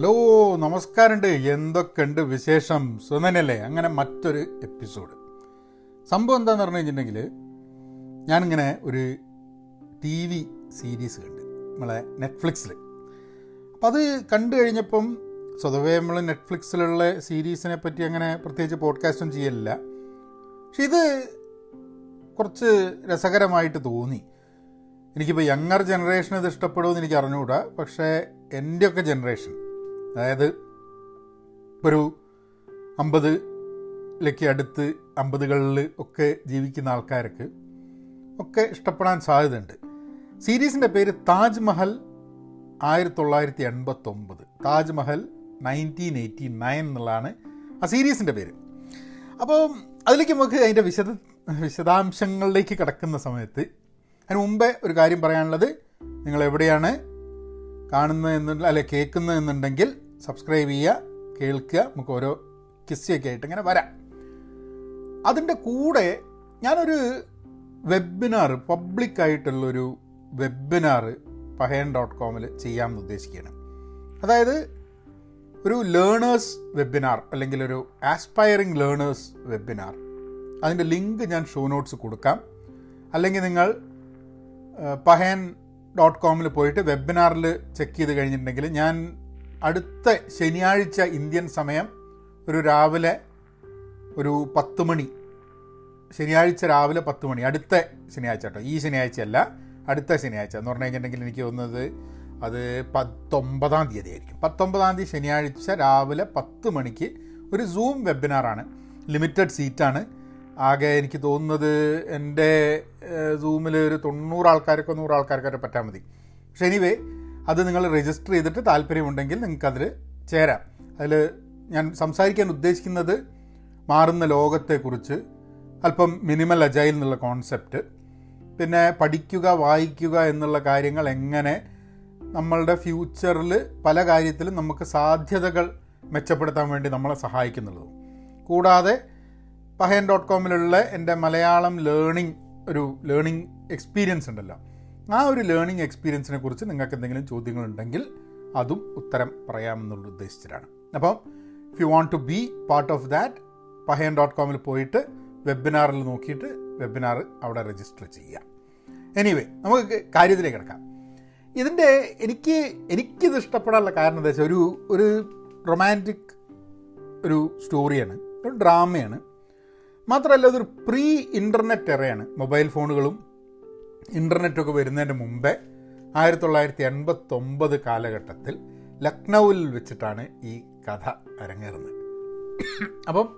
Hello നമസ്കാരമുണ്ട്. എന്തൊക്കെയുണ്ട് വിശേഷം? സുനനല്ലേ അങ്ങനെ മറ്റൊരു എപ്പിസോഡ്. സംഭവം എന്താണെന്ന് പറഞ്ഞു കഴിഞ്ഞിട്ടുണ്ടെങ്കിൽ ഞാനിങ്ങനെ ഒരു ടി വി സീരീസ് കണ്ട്. നമ്മളെ നെറ്റ്ഫ്ലിക്സിൽ അപ്പം അത് കണ്ടു കഴിഞ്ഞപ്പം സ്വതവേ നമ്മൾ നെറ്റ്ഫ്ലിക്സിലുള്ള സീരീസിനെ പറ്റി അങ്ങനെ പ്രത്യേകിച്ച് പോഡ്കാസ്റ്റും ചെയ്യലില്ല. പക്ഷെ ഇത് കുറച്ച് രസകരമായിട്ട് തോന്നി. എനിക്കിപ്പോൾ യങ്ങർ ജനറേഷൻ ഇത് ഇഷ്ടപ്പെടുമെന്ന് എനിക്ക് അറിഞ്ഞുകൂടാ പക്ഷേ എന്റെയൊക്കെ ജനറേഷൻ അതായത് ഒരു അമ്പതിലേക്ക് അടുത്ത് അമ്പതുകളിൽ ഒക്കെ ജീവിക്കുന്ന ആൾക്കാർക്ക് ഒക്കെ ഇഷ്ടപ്പെടാൻ സാധ്യതയുണ്ട്. സീരീസിന്റെ പേര് താജ്മഹൽ ആയിരത്തി തൊള്ളായിരത്തി എൺപത്തൊമ്പത് താജ്മഹൽ നയന്റീൻ എയ്റ്റി നയൻ എന്നുള്ളതാണ് ആ സീരീസിന്റെ പേര്. അപ്പോൾ അതിലേക്ക് നമുക്ക് അതിന്റെ വിശദ വിശദാംശങ്ങളിലേക്ക് കിടക്കുന്ന സമയത്ത് അതിന് മുമ്പേ ഒരു കാര്യം പറയാനുള്ളത് നിങ്ങൾ എവിടെയാണ് കാണുന്നത് എന്നുണ്ടെങ്കിൽ അല്ലെ കേൾക്കുന്നത് എന്നുണ്ടെങ്കിൽ സബ്സ്ക്രൈബ് ചെയ്യുക കേൾക്കുക നമുക്ക് ഓരോ കിസ്സിയൊക്കെ ആയിട്ട് ഇങ്ങനെ വരാം. അതിന്റെ കൂടെ ഞാനൊരു വെബിനാർ പബ്ലിക്കായിട്ടുള്ളൊരു വെബിനാർ പഹയൻ ഡോട്ട് കോമിൽ ചെയ്യാമെന്ന് ഉദ്ദേശിക്കുകയാണ്. അതായത് ഒരു ലേണേഴ്സ് വെബിനാർ അല്ലെങ്കിൽ ഒരു ആസ്പയറിംഗ് ലേണേഴ്സ് വെബിനാർ അതിന്റെ ലിങ്ക് ഞാൻ ഷോ നോട്ട്സ് കൊടുക്കാം. അല്ലെങ്കിൽ നിങ്ങൾ പഹയൻ ഡോട്ട് കോമിൽ പോയിട്ട് വെബിനാറിൽ ചെക്ക് ചെയ്ത് കഴിഞ്ഞിട്ടുണ്ടെങ്കിൽ ഞാൻ അടുത്ത ശനിയാഴ്ച ഇന്ത്യൻ സമയം ഒരു രാവിലെ ഒരു പത്ത് മണി. ശനിയാഴ്ച രാവിലെ പത്ത് മണി. അടുത്ത ശനിയാഴ്ച കേട്ടോ. ഈ ശനിയാഴ്ചയല്ല അടുത്ത ശനിയാഴ്ച എന്ന് പറഞ്ഞു കഴിഞ്ഞിട്ടുണ്ടെങ്കിൽ എനിക്ക് തോന്നുന്നത് അത് പത്തൊമ്പതാം തീയതി ആയിരിക്കും പത്തൊമ്പതാം തീയതി ശനിയാഴ്ച രാവിലെ പത്ത് മണിക്ക് ഒരു സൂം വെബിനാറാണ് ലിമിറ്റഡ് സീറ്റാണ് ആകെ എനിക്ക് തോന്നുന്നത് എന്റെ സൂമിൽ ഒരു തൊണ്ണൂറ് ആൾക്കാർക്കോ നൂറ് ആൾക്കാർക്കോ പറ്റാൻ മതി. പക്ഷെ എനിവേ അത് നിങ്ങൾ രജിസ്റ്റർ ചെയ്തിട്ട് താല്പര്യമുണ്ടെങ്കിൽ നിങ്ങൾക്കതിൽ ചേരാം. അതിൽ ഞാൻ സംസാരിക്കാൻ ഉദ്ദേശിക്കുന്നത് മാറുന്ന ലോകത്തെക്കുറിച്ച് അല്പം മിനിമൽ അജൈൽ എന്നുള്ള കോൺസെപ്റ്റ് പിന്നെ പഠിക്കുക വായിക്കുക എന്നുള്ള കാര്യങ്ങൾ എങ്ങനെ നമ്മളുടെ ഫ്യൂച്ചറിൽ പല കാര്യത്തിലും നമുക്ക് സാധ്യതകൾ മെച്ചപ്പെടുത്താൻ വേണ്ടി നമ്മളെ സഹായിക്കുന്നുള്ളതും. കൂടാതെ പഹയൻ ഡോട്ട് കോമിലുള്ള എന്റെ മലയാളം ലേണിംഗ് ഒരു ലേണിംഗ് എക്സ്പീരിയൻസ് ഉണ്ടല്ലോ. ആ ഒരു ലേണിംഗ് എക്സ്പീരിയൻസിനെ കുറിച്ച് നിങ്ങൾക്ക് എന്തെങ്കിലും ചോദ്യങ്ങളുണ്ടെങ്കിൽ അതും ഉത്തരം പറയാമെന്നുള്ള ഉദ്ദേശിച്ചിട്ടാണ് അപ്പം if you want to be part of that Pahayan dot കോമിൽ പോയിട്ട് വെബിനാറിൽ നോക്കിയിട്ട് വെബിനാർ അവിടെ രജിസ്റ്റർ ചെയ്യുക. എനിവേ നമുക്ക് കാര്യത്തിലേക്ക് കിടക്കാം. ഇതിന്റെ എനിക്ക് എനിക്കിത് ഇഷ്ടപ്പെടാനുള്ള കാരണം എന്താ വെച്ചാൽ ഒരു ഒരു റൊമാന്റിക് ഒരു സ്റ്റോറിയാണ് ഒരു ഡ്രാമയാണ് മാത്രമല്ല അതൊരു പ്രീ ഇന്റർനെറ്റ് എറയാണ് മൊബൈൽ ഫോണുകളും ഇന്റർനെറ്റൊക്കെ വരുന്നതിന് മുമ്പേ ആയിരത്തി തൊള്ളായിരത്തി എൺപത്തൊമ്പത് കാലഘട്ടത്തിൽ ലക്നൗവിൽ വെച്ചിട്ടാണ് ഈ കഥ അരങ്ങേറുന്നത്. അപ്പം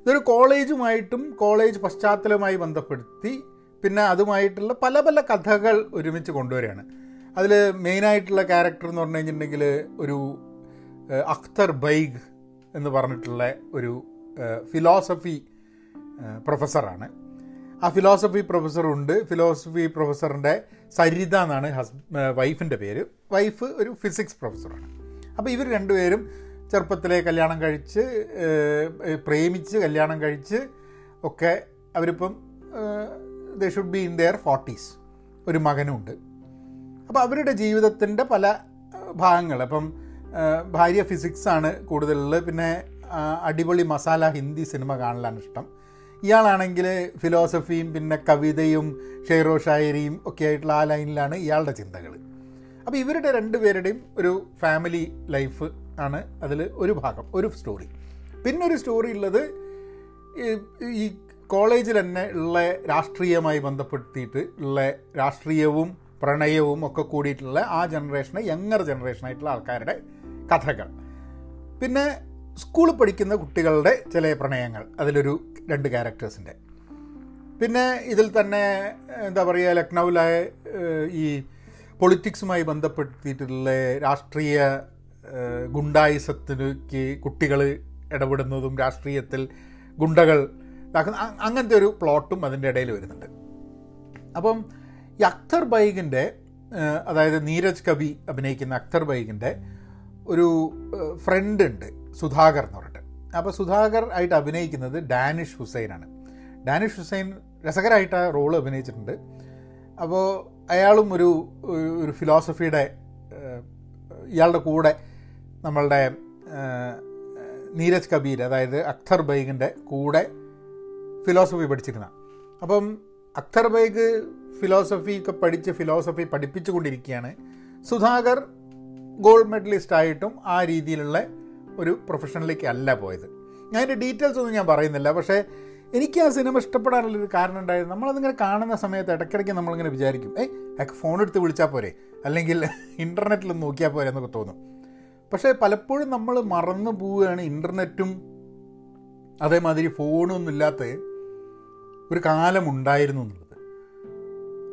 ഇതൊരു കോളേജുമായിട്ടും കോളേജ് പശ്ചാത്തലവുമായി ബന്ധപ്പെടുത്തി പിന്നെ അതുമായിട്ടുള്ള പല പല കഥകൾ ഒരുമിച്ച് കൊണ്ടുവരികയാണ്. അതിൽ മെയിനായിട്ടുള്ള ക്യാരക്ടർ എന്ന് പറഞ്ഞു കഴിഞ്ഞിട്ടുണ്ടെങ്കിൽ ഒരു അഖ്തർ ബൈഗ് എന്ന് പറഞ്ഞിട്ടുള്ള ഒരു ഫിലോസഫി പ്രൊഫസറാണ്. ആ ഫിലോസഫി പ്രൊഫസർ ഉണ്ട്. ഫിലോസഫി പ്രൊഫസറിന്റെ സരിത എന്നാണ് ഹസ് വൈഫിന്റെ പേര്. വൈഫ് ഒരു ഫിസിക്സ് പ്രൊഫസറാണ് അപ്പോൾ ഇവർ രണ്ടുപേരും ചെറുപ്പത്തിലെ കല്യാണം കഴിച്ച് പ്രേമിച്ച് കല്യാണം കഴിച്ച് ഒക്കെ അവരിപ്പം they should be in their forties ഒരു മകനുണ്ട് അപ്പോൾ അവരുടെ ജീവിതത്തിന്റെ പല ഭാഗങ്ങൾ. അപ്പം ഭാര്യ ഫിസിക്സാണ് കൂടുതലുള്ളത്. പിന്നെ അടിപൊളി മസാല ഹിന്ദി സിനിമ കാണലാണ് ഇഷ്ടം. ഇയാളാണെങ്കിൽ ഫിലോസഫിയും പിന്നെ കവിതയും ഷെയ്റോ ഷായരിയും ഒക്കെ ആയിട്ടുള്ള ആ ലൈനിലാണ് ഇയാളുടെ ചിന്തകൾ അപ്പോൾ ഇവരുടെ രണ്ടുപേരുടെയും ഒരു ഫാമിലി ലൈഫ് ആണ് അതിൽ ഒരു ഭാഗം ഒരു സ്റ്റോറി. പിന്നെ ഒരു സ്റ്റോറി ഉള്ളത് ഈ കോളേജിൽ തന്നെ ഉള്ള രാഷ്ട്രീയമായി ബന്ധപ്പെടുത്തിയിട്ട് ഉള്ള രാഷ്ട്രീയവും പ്രണയവും ഒക്കെ കൂടിയിട്ടുള്ള ആ ജനറേഷനെ യങ്ങർ ജനറേഷനായിട്ടുള്ള ആൾക്കാരുടെ കഥകൾ. പിന്നെ സ്കൂളിൽ പഠിക്കുന്ന കുട്ടികളുടെ ചില പ്രണയങ്ങൾ അതിലൊരു രണ്ട് ക്യാരക്ടേഴ്സിന്റെ പിന്നെ ഇതിൽ തന്നെ എന്താ പറയുക ലക്നൗവിലെ ഈ പൊളിറ്റിക്സുമായി ബന്ധപ്പെടുത്തിയിട്ടുള്ള രാഷ്ട്രീയ ഗുണ്ടായുസത്തിനേക്ക് കുട്ടികൾ ഇടപെടുന്നതും രാഷ്ട്രീയത്തിൽ ഗുണ്ടകൾ അങ്ങനത്തെ ഒരു പ്ലോട്ടും അതിന്റെ ഇടയിൽ വരുന്നുണ്ട്. അപ്പം ഈ അക്തർ ബൈഗിന്റെ അതായത് നീരജ് കവി അഭിനയിക്കുന്ന അക്തർ ബൈഗിന്റെ ഒരു ഫ്രണ്ട് ഉണ്ട്. സുധാകർ എന്ന് പറഞ്ഞിട്ട്. അപ്പോൾ സുധാകർ ആയിട്ട് അഭിനയിക്കുന്നത് ഡാനിഷ് ഹുസൈനാണ്. ഡാനിഷ് ഹുസൈൻ രസകരമായിട്ട് ആ റോൾ അഭിനയിച്ചിട്ടുണ്ട്. അപ്പോൾ അയാളും ഒരു ഒരു ഫിലോസഫിയുടെ ഇയാളുടെ കൂടെ നമ്മളുടെ നീരജ് കബീർ അതായത് അക്തർ ബൈഗിന്റെ കൂടെ ഫിലോസഫി പഠിച്ചിരുന്ന. അപ്പം അക്തർ ബൈഗ് ഫിലോസഫി ഒക്കെ പഠിച്ച് ഫിലോസഫി പഠിപ്പിച്ചുകൊണ്ടിരിക്കുകയാണ്. സുധാകർ ഗോൾഡ് മെഡലിസ്റ്റ് ആയിട്ടും ആ രീതിയിലുള്ള ഒരു പ്രൊഫഷനിലേക്ക് അല്ല പോയത്. ഞാൻ അതിന്റെ ഡീറ്റെയിൽസ് ഒന്നും ഞാൻ പറയുന്നില്ല. പക്ഷേ എനിക്ക് ആ സിനിമ ഇഷ്ടപ്പെടാനുള്ളൊരു കാരണം ഉണ്ടായിരുന്നു നമ്മളതിങ്ങനെ കാണുന്ന സമയത്ത് ഇടയ്ക്കിടയ്ക്ക് നമ്മളിങ്ങനെ വിചാരിക്കും ഏയ് അയാൾക്ക് ഫോൺ എടുത്ത് വിളിച്ചാൽ പോരെ? അല്ലെങ്കിൽ ഇന്റർനെറ്റിൽ നോക്കിയാൽ പോരെ? എന്നൊക്കെ തോന്നും. പക്ഷേ പലപ്പോഴും നമ്മൾ മറന്നു പോവുകയാണ് ഇന്റർനെറ്റും അതേമാതിരി ഫോണും ഒന്നും ഇല്ലാത്ത ഒരു കാലമുണ്ടായിരുന്നു എന്നുള്ളത്.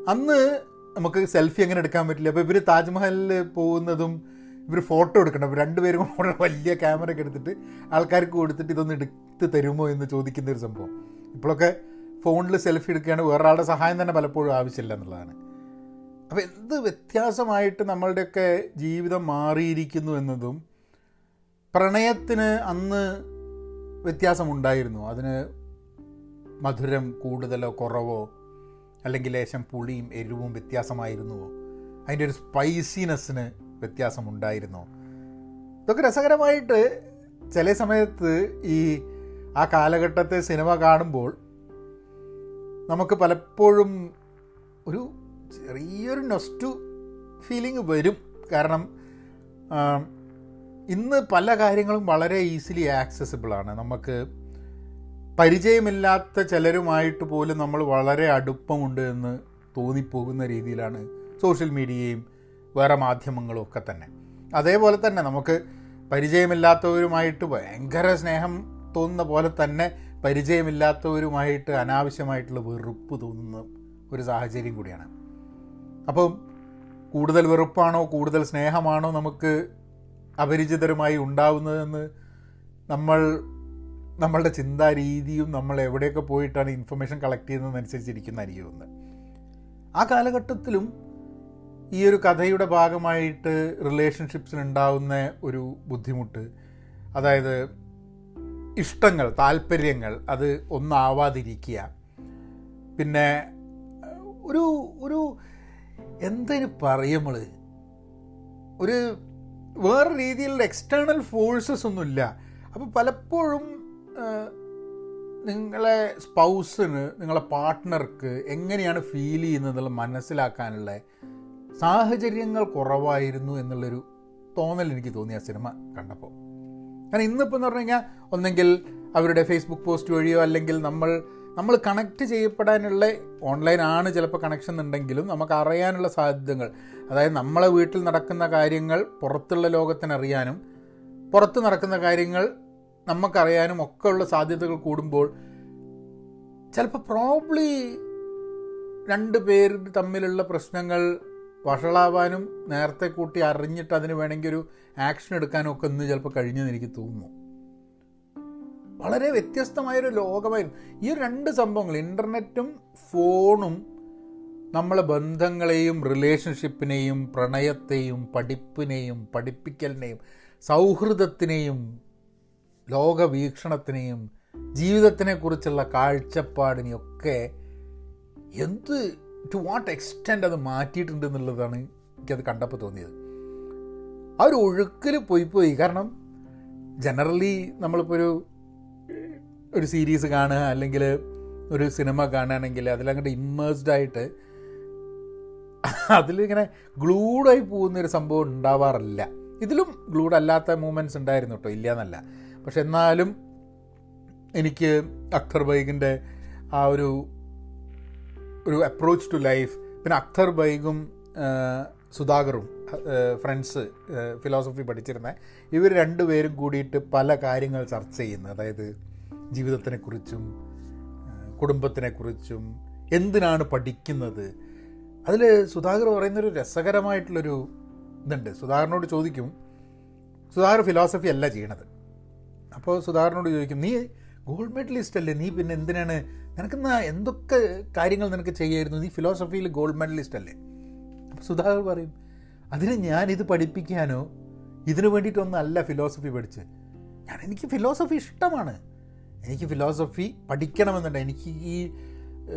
അന്ന് നമുക്ക് സെൽഫി അങ്ങനെ എടുക്കാൻ പറ്റില്ല? അപ്പോൾ ഇവർ താജ്മഹലിൽ പോകുന്നതും ഇവർ ഫോട്ടോ എടുക്കണം. രണ്ടുപേരും കൂടെ വലിയ ക്യാമറ ഒക്കെ എടുത്തിട്ട് ആൾക്കാർക്ക് കൊടുത്തിട്ട് ഇതൊന്ന് എടുത്ത് തരുമോ എന്ന് ചോദിക്കുന്ന ഒരു സംഭവം. ഇപ്പോഴൊക്കെ ഫോണിൽ സെൽഫി എടുക്കുകയാണ്. വേറൊരാളുടെ സഹായം തന്നെ പലപ്പോഴും ആവശ്യമില്ല എന്നുള്ളതാണ്. അപ്പോൾ എന്ത് വ്യത്യാസമായിട്ട് നമ്മളുടെയൊക്കെ ജീവിതം മാറിയിരിക്കുന്നു എന്നതും പ്രണയത്തിന് അന്ന് വ്യത്യാസമുണ്ടായിരുന്നു. അതിന് മധുരം കൂടുതലോ കുറവോ അല്ലെങ്കിൽ ലേശം പുളിയും എരിവും വ്യത്യാസമായിരുന്നുവോ? അതിന്റെ ഒരു സ്പൈസിനെസ്സിന് വ്യത്യാസമുണ്ടായിരുന്നോ? ഇതൊക്കെ രസകരമായിട്ട് ചില സമയത്ത് ഈ ആ കാലഘട്ടത്തെ സിനിമ കാണുമ്പോൾ നമുക്ക് പലപ്പോഴും ഒരു ചെറിയൊരു നൊസ്റ്റു ഫീലിംഗ് വരും. കാരണം ഇന്ന് പല കാര്യങ്ങളും വളരെ ഈസിലി ആക്സസിബിളാണ്. നമുക്ക് പരിചയമില്ലാത്ത ചിലരുമായിട്ട് പോലും നമ്മൾ വളരെ അടുപ്പമുണ്ട് എന്ന് തോന്നിപ്പോകുന്ന രീതിയിലാണ് സോഷ്യൽ മീഡിയയും വേറെ മാധ്യമങ്ങളും ഒക്കെ തന്നെ. അതേപോലെ തന്നെ നമുക്ക് പരിചയമില്ലാത്തവരുമായിട്ട് ഭയങ്കര സ്നേഹം തോന്നുന്ന പോലെ തന്നെ പരിചയമില്ലാത്തവരുമായിട്ട് അനാവശ്യമായിട്ടുള്ള വെറുപ്പ് തോന്നുന്ന ഒരു സാഹചര്യം കൂടിയാണ്. അപ്പം കൂടുതൽ വെറുപ്പാണോ കൂടുതൽ സ്നേഹമാണോ നമുക്ക് അപരിചിതരുമായി ഉണ്ടാവുന്നതെന്ന് നമ്മൾ നമ്മളുടെ ചിന്താ രീതിയും നമ്മൾ എവിടെയൊക്കെ പോയിട്ടാണ് ഇൻഫർമേഷൻ കളക്ട് തോന്നുന്നത് ആ കാലഘട്ടത്തിലും ഈ ഒരു കഥയുടെ ഭാഗമായിട്ട് റിലേഷൻഷിപ്സിനുണ്ടാവുന്ന ഒരു ബുദ്ധിമുട്ട്. അതായത് ഇഷ്ടങ്ങൾ താല്പര്യങ്ങൾ അത് ഒന്നാവാതിരിക്കുക. പിന്നെ ഒരു ഒരു എന്തിനു പറയുമ്പൾ ഒരു വേറെ രീതിയിലുള്ള എക്സ്റ്റേണൽ ഫോഴ്സസ് ഒന്നുമില്ല. അപ്പോൾ പലപ്പോഴും നിങ്ങളെ സ്പൗസിന് നിങ്ങളെ പാർട്ട്ണർക്ക് എങ്ങനെയാണ് ഫീൽ ചെയ്യുന്നത് മനസ്സിലാക്കാനുള്ള സാഹചര്യങ്ങൾ കുറവായിരുന്നു എന്നുള്ളൊരു തോന്നൽ എനിക്ക് തോന്നി ആ സിനിമ കണ്ടപ്പോൾ. കാരണം ഇന്നിപ്പോൾ എന്ന് പറഞ്ഞു കഴിഞ്ഞാൽ ഒന്നെങ്കിൽ അവരുടെ ഫേസ്ബുക്ക് പോസ്റ്റ് വഴിയോ അല്ലെങ്കിൽ നമ്മൾ നമ്മൾ കണക്ട് ചെയ്യപ്പെടാനുള്ള ഓൺലൈൻ ആണ് ചിലപ്പോൾ കണക്ഷൻ ഉണ്ടെങ്കിലും നമുക്ക് അറിയാനുള്ള സാധ്യതകൾ. അതായത് നമ്മളെ വീട്ടിൽ നടക്കുന്ന കാര്യങ്ങൾ പുറത്തുള്ള ലോകത്തിനറിയാനും പുറത്ത് നടക്കുന്ന കാര്യങ്ങൾ നമുക്കറിയാനും ഒക്കെ ഉള്ള സാധ്യതകൾ കൂടുമ്പോൾ ചിലപ്പോൾ പ്രോബ്ലി രണ്ട് പേര് തമ്മിലുള്ള പ്രശ്നങ്ങൾ വഷളാവാനും നേരത്തെ കൂട്ടി അറിഞ്ഞിട്ട് അതിന് വേണമെങ്കിൽ ഒരു ആക്ഷൻ എടുക്കാനും ഒക്കെ ഇന്ന് ചിലപ്പോൾ കഴിഞ്ഞെന്ന് എനിക്ക് തോന്നുന്നു. വളരെ വ്യത്യസ്തമായൊരു ലോകമായിരുന്നു. ഈ രണ്ട് സംഭവങ്ങൾ ഇന്റർനെറ്റും ഫോണും നമ്മളെ ബന്ധങ്ങളെയും റിലേഷൻഷിപ്പിനെയും പ്രണയത്തെയും പഠിപ്പിനെയും പഠിപ്പിക്കലിനെയും സൗഹൃദത്തിനെയും ലോകവീക്ഷണത്തിനെയും ജീവിതത്തിനെക്കുറിച്ചുള്ള കാഴ്ചപ്പാടിനെയൊക്കെ എന്ത് ടു വാട്ട് എക്സ്റ്റെൻഡ് അത് മാറ്റിയിട്ടുണ്ട് എന്നുള്ളതാണ് എനിക്കത് കണ്ടപ്പോൾ തോന്നിയത്. ആ ഒരു ഒഴുക്കിൽ പോയി പോയി കാരണം ജനറലി നമ്മളിപ്പോൾ ഒരു ഒരു സീരീസ് കാണുക അല്ലെങ്കിൽ ഒരു സിനിമ കാണുകയാണെങ്കിൽ അതിലങ്ങോട്ട് ഇമ്മേഴ്സ്ഡ് ആയിട്ട് അതിലിങ്ങനെ ഗ്ലൂഡായി പോകുന്നൊരു സംഭവം ഉണ്ടാവാറില്ല. ഇതിലും ഗ്ലൂഡ് അല്ലാത്ത മൂമെന്റ്സ് ഉണ്ടായിരുന്നു കേട്ടോ ഇല്ല എന്നല്ല പക്ഷെ എന്നാലും എനിക്ക് അക്തർ ബൈഗിന്റെ ആ ഒരു ഒരു അപ്രോച്ച് ടു ലൈഫ് പിന്നെ അക്തർ ബൈഗും സുധാകറും ഫ്രണ്ട്സ് ഫിലോസഫി പഠിച്ചിരുന്ന. ഇവർ രണ്ടുപേരും കൂടിയിട്ട് പല കാര്യങ്ങൾ ചർച്ച ചെയ്യുന്നത് അതായത് ജീവിതത്തിനെക്കുറിച്ചും കുടുംബത്തിനെക്കുറിച്ചും എന്തിനാണ് പഠിക്കുന്നത്? അതിൽ സുധാകർ പറയുന്നൊരു രസകരമായിട്ടുള്ളൊരു ഇതുണ്ട്. സുധാകരനോട് ചോദിക്കും സുധാകർ ഫിലോസഫി അല്ല ചെയ്യണത്. അപ്പോൾ സുധാകരനോട് ചോദിക്കും നീ ഗോൾഡ് മെഡലിസ്റ്റ് അല്ലേ? നീ പിന്നെ എന്തിനാണ് നിനക്കെന്നാ എന്തൊക്കെ കാര്യങ്ങൾ നിനക്ക് ചെയ്യായിരുന്നു? നീ ഫിലോസഫിയിൽ ഗോൾഡ് മെഡലിസ്റ്റ് അല്ലേ? അപ്പോൾ സുധാകർ പറയും അതിന് ഞാനിത് പഠിപ്പിക്കാനോ? ഇതിനു വേണ്ടിയിട്ടൊന്നല്ല ഫിലോസഫി പഠിച്ച്. ഞാൻ എനിക്ക് ഫിലോസഫി ഇഷ്ടമാണ്. എനിക്ക് ഫിലോസഫി പഠിക്കണമെന്നുണ്ട്. എനിക്ക് ഈ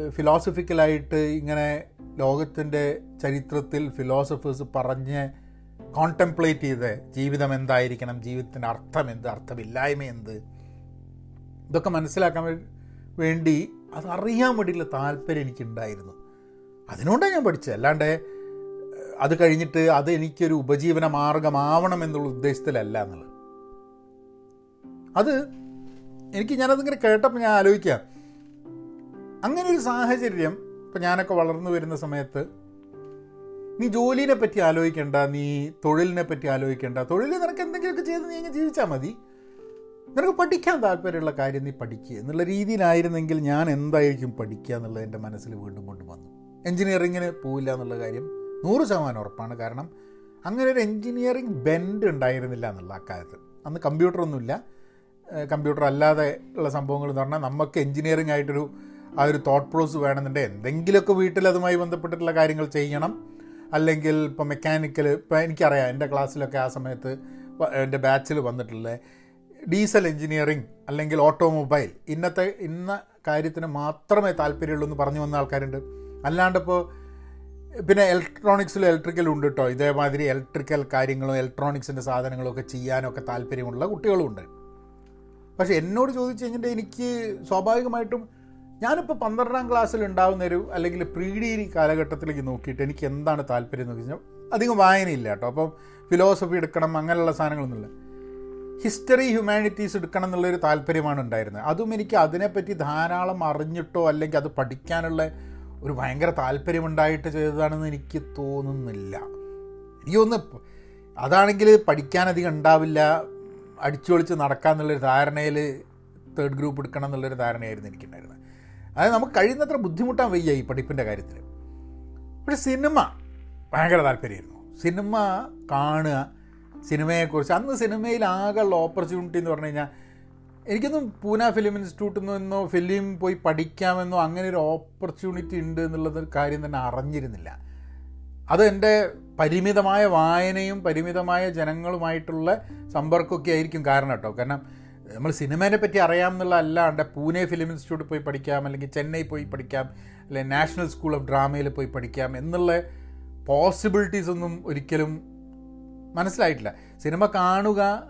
ഫിലോസഫിക്കലായിട്ട് ഇങ്ങനെ ലോകത്തിന്റെ ചരിത്രത്തിൽ ഫിലോസഫേഴ്സ് പറഞ്ഞ് കോണ്ടംപ്ലേറ്റ് ചെയ്ത് ജീവിതം എന്തായിരിക്കണം? ജീവിതത്തിന്റെ അർത്ഥം എന്ത്? അർത്ഥമില്ലായ്മ എന്ത്? ഇതൊക്കെ മനസ്സിലാക്കാൻ വേണ്ടി അതറിയാൻ വേണ്ടിയിട്ടുള്ള താല്പര്യം എനിക്കുണ്ടായിരുന്നു. അതിനോണ്ടാണ് ഞാൻ പഠിച്ചത്. അല്ലാണ്ട് അത് കഴിഞ്ഞിട്ട് അത് എനിക്കൊരു ഉപജീവന മാർഗമാവണം എന്നുള്ള ഉദ്ദേശത്തിലല്ല എന്നുള്ളത്. അത് എനിക്ക് ഞാനതിങ്ങനെ കേട്ടപ്പോൾ ഞാൻ ആലോചിക്കാം. അങ്ങനെ ഒരു സാഹചര്യം ഇപ്പം ഞാനൊക്കെ വളർന്നു വരുന്ന സമയത്ത് നീ ജോലിനെ പറ്റി ആലോചിക്കേണ്ട നീ തൊഴിലിനെ പറ്റി ആലോചിക്കേണ്ട. തൊഴിൽ നിനക്ക് എന്തെങ്കിലുമൊക്കെ ചെയ്ത് നീ അങ്ങ് ജീവിച്ചാൽ മതി. നിനക്ക് പഠിക്കാൻ താല്പര്യമുള്ള കാര്യം നീ പഠിക്കുക എന്നുള്ള രീതിയിലായിരുന്നെങ്കിൽ ഞാൻ എന്തായിരിക്കും പഠിക്കുക എന്നുള്ളത് എന്റെ മനസ്സിൽ വീണ്ടും കൊണ്ടു വന്നു. എൻജിനീയറിങ്ങിന് പോവില്ല എന്നുള്ള കാര്യം നൂറ് ശതമാനം ഉറപ്പാണ്. കാരണം അങ്ങനെ ഒരു എൻജിനീയറിങ് ബെൻഡ് ഉണ്ടായിരുന്നില്ല എന്നുള്ള അക്കാലത്ത് അന്ന് കമ്പ്യൂട്ടറൊന്നുമില്ല. കമ്പ്യൂട്ടർ അല്ലാതെ ഉള്ള സംഭവങ്ങൾ എന്ന് പറഞ്ഞാൽ നമുക്ക് എൻജിനീയറിംഗ് ആയിട്ടൊരു ആ ഒരു തോട്ട് പ്രോസ് വേണമെന്നുണ്ടെങ്കിൽ എന്തെങ്കിലുമൊക്കെ വീട്ടിൽ അതുമായി ബന്ധപ്പെട്ടിട്ടുള്ള കാര്യങ്ങൾ ചെയ്യണം. അല്ലെങ്കിൽ ഇപ്പോൾ മെക്കാനിക്കൽ ഇപ്പോൾ എനിക്കറിയാം എന്റെ ക്ലാസ്സിലൊക്കെ ആ സമയത്ത് എന്റെ ബാച്ചിൽ വന്നിട്ടുള്ള ഡീസൽ എഞ്ചിനീയറിംഗ് അല്ലെങ്കിൽ ഓട്ടോമൊബൈൽ ഇന്നത്തെ ഇന്ന കാര്യത്തിന് മാത്രമേ താല്പര്യമുള്ളൂ എന്ന് പറഞ്ഞു വന്ന ആൾക്കാരുണ്ട്. അല്ലാണ്ടിപ്പോൾ പിന്നെ ഇലക്ട്രോണിക്സിലും ഇലക്ട്രിക്കലും ഉണ്ട് കേട്ടോ ഇതേമാതിരി ഇലക്ട്രിക്കൽ കാര്യങ്ങളും ഇലക്ട്രോണിക്സിന്റെ സാധനങ്ങളും ഒക്കെ ചെയ്യാനൊക്കെ താല്പര്യമുള്ള കുട്ടികളുമുണ്ട് പക്ഷേ എന്നോട് ചോദിച്ചു കഴിഞ്ഞിട്ട് എനിക്ക് സ്വാഭാവികമായിട്ടും ഞാനിപ്പോൾ പന്ത്രണ്ടാം ക്ലാസ്സിൽ ഉണ്ടാകുന്ന ഒരു അല്ലെങ്കിൽ പ്രീ ഡിഗ്രി കാലഘട്ടത്തിലേക്ക് നോക്കിയിട്ട് എനിക്ക് എന്താണ് താല്പര്യം എന്ന് വെച്ച് കഴിഞ്ഞാൽ അധികം വായനയില്ല കേട്ടോ അപ്പം ഫിലോസഫി എടുക്കണം അങ്ങനെയുള്ള സാധനങ്ങളൊന്നുമില്ല. ഹിസ്റ്ററി ഹ്യൂമാനിറ്റീസ് എടുക്കണം എന്നുള്ളൊരു താല്പര്യമാണ് ഉണ്ടായിരുന്നത്. അതും എനിക്ക് അതിനെപ്പറ്റി ധാരാളം അറിഞ്ഞിട്ടോ അല്ലെങ്കിൽ അത് പഠിക്കാനുള്ള ഒരു ഭയങ്കര താല്പര്യമുണ്ടായിട്ട് ചെയ്തതാണെന്ന് എനിക്ക് തോന്നുന്നില്ല. എനിക്കൊന്ന് അതാണെങ്കിൽ പഠിക്കാനധികം ഉണ്ടാവില്ല. അടിച്ചൊളിച്ച് നടക്കാമെന്നുള്ളൊരു ധാരണയിൽ തേർഡ് ഗ്രൂപ്പ് എടുക്കണം എന്നുള്ളൊരു ധാരണയായിരുന്നു എനിക്കുണ്ടായിരുന്നത്. അതായത് നമുക്ക് കഴിയുന്നത്ര ബുദ്ധിമുട്ടാൻ വയ്യ ഈ പഠിപ്പിന്റെ കാര്യത്തിൽ. പക്ഷെ സിനിമ ഭയങ്കര താല്പര്യമായിരുന്നു. സിനിമ കാണുക സിനിമയെക്കുറിച്ച്. അന്ന് സിനിമയിൽ ആകെയുള്ള ഓപ്പർച്യൂണിറ്റി എന്ന് പറഞ്ഞു കഴിഞ്ഞാൽ എനിക്കൊന്നും പൂന ഫിലിം ഇൻസ്റ്റിറ്റ്യൂട്ടിൽ നിന്നോ ഫിലിം പോയി പഠിക്കാമെന്നോ അങ്ങനെ ഒരു ഓപ്പർച്യൂണിറ്റി ഉണ്ട് എന്നുള്ളത് കാര്യം തന്നെ അറിഞ്ഞിരുന്നില്ല. അത് എന്റെ പരിമിതമായ വായനയും പരിമിതമായ ജനങ്ങളുമായിട്ടുള്ള സമ്പർക്കമൊക്കെ ആയിരിക്കും കാരണം കേട്ടോ. കാരണം നമ്മൾ സിനിമേനെ പറ്റി അറിയാം എന്നുള്ള അല്ലാണ്ട് പൂനെ ഫിലിം ഇൻസ്റ്റിറ്റ്യൂട്ടിൽ പോയി പഠിക്കാം അല്ലെങ്കിൽ ചെന്നൈ പോയി പഠിക്കാം അല്ലെങ്കിൽ നാഷണൽ സ്കൂൾ ഓഫ് ഡ്രാമയിൽ പോയി പഠിക്കാം എന്നുള്ള പോസിബിലിറ്റീസ് ഒന്നും ഒരിക്കലും മനസ്സിലായിട്ടില്ല. സിനിമ കാണുക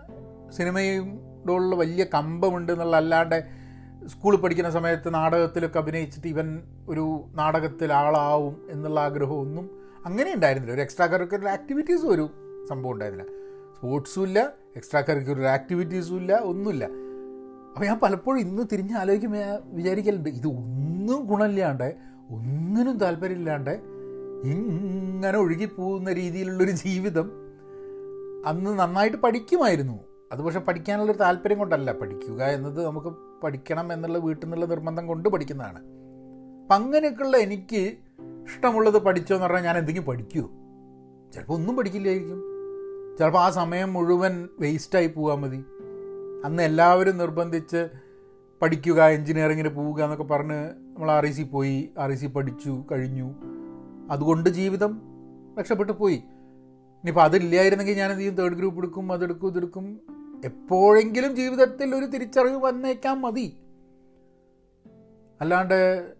സിനിമയോടുള്ള വലിയ കമ്പമുണ്ട് എന്നുള്ള അല്ലാണ്ട് സ്കൂളിൽ പഠിക്കുന്ന സമയത്ത് നാടകത്തിലൊക്കെ അഭിനയിച്ചിട്ട് ഇവൻ ഒരു നാടകത്തിൽ ആളാവും എന്നുള്ള ആഗ്രഹമൊന്നും അങ്ങനെ ഉണ്ടായിരുന്നില്ല. ഒരു എക്സ്ട്രാ കരിക്കുലർ ആക്ടിവിറ്റീസും ഒരു സംഭവം ഉണ്ടായിരുന്നില്ല. സ്പോർട്സും ഇല്ല എക്സ്ട്രാ കരിക്കുലർ ആക്ടിവിറ്റീസും ഇല്ല ഒന്നുമില്ല. അപ്പോൾ ഞാൻ പലപ്പോഴും ഇന്ന് തിരിഞ്ഞ് ആലോചിക്കുമ്പോൾ ഞാൻ വിചാരിക്കലുണ്ട് ഇത് ഒന്നും ഗുണമില്ലാണ്ട് ഒന്നിനും താല്പര്യമില്ലാണ്ട് ഇങ്ങനെ ഒഴുകിപ്പോകുന്ന രീതിയിലുള്ളൊരു ജീവിതം അന്ന് നന്നായിട്ട് പഠിക്കുമായിരുന്നു. അത് പക്ഷെ പഠിക്കാനുള്ളൊരു താല്പര്യം കൊണ്ടല്ല. പഠിക്കുക എന്നത് നമുക്ക് പഠിക്കണം എന്നുള്ള വീട്ടിൽ നിന്നുള്ള നിർബന്ധം കൊണ്ട് പഠിക്കുന്നതാണ്. അപ്പം അങ്ങനെയൊക്കെയുള്ള എനിക്ക് ഇഷ്ടമുള്ളത് പഠിച്ചോ എന്ന് പറഞ്ഞാൽ ഞാൻ എന്തെങ്കിലും പഠിക്കൂ. ചിലപ്പോൾ ഒന്നും പഠിക്കില്ലായിരിക്കും. ചിലപ്പോൾ ആ സമയം മുഴുവൻ വേസ്റ്റായി പോകാൻ മതി. അന്ന് എല്ലാവരും നിർബന്ധിച്ച് പഠിക്കുക എൻജിനീയറിങ്ങിന് പോവുക എന്നൊക്കെ പറഞ്ഞ് നമ്മൾ ആർ സി പോയി. ആർ സി പഠിച്ചു കഴിഞ്ഞു. അതുകൊണ്ട് ജീവിതം രക്ഷപ്പെട്ടു പോയി. ഇനിയിപ്പോൾ അതില്ലായിരുന്നെങ്കിൽ ഞാൻ എന്ത് ചെയ്യും? തേർഡ് ഗ്രൂപ്പ് എടുക്കും അതെടുക്കും ഇതെടുക്കും. എപ്പോഴെങ്കിലും ജീവിതത്തിൽ ഒരു തിരിച്ചറിവ് വന്നേക്കാൻ മതി. അല്ലാണ്ട്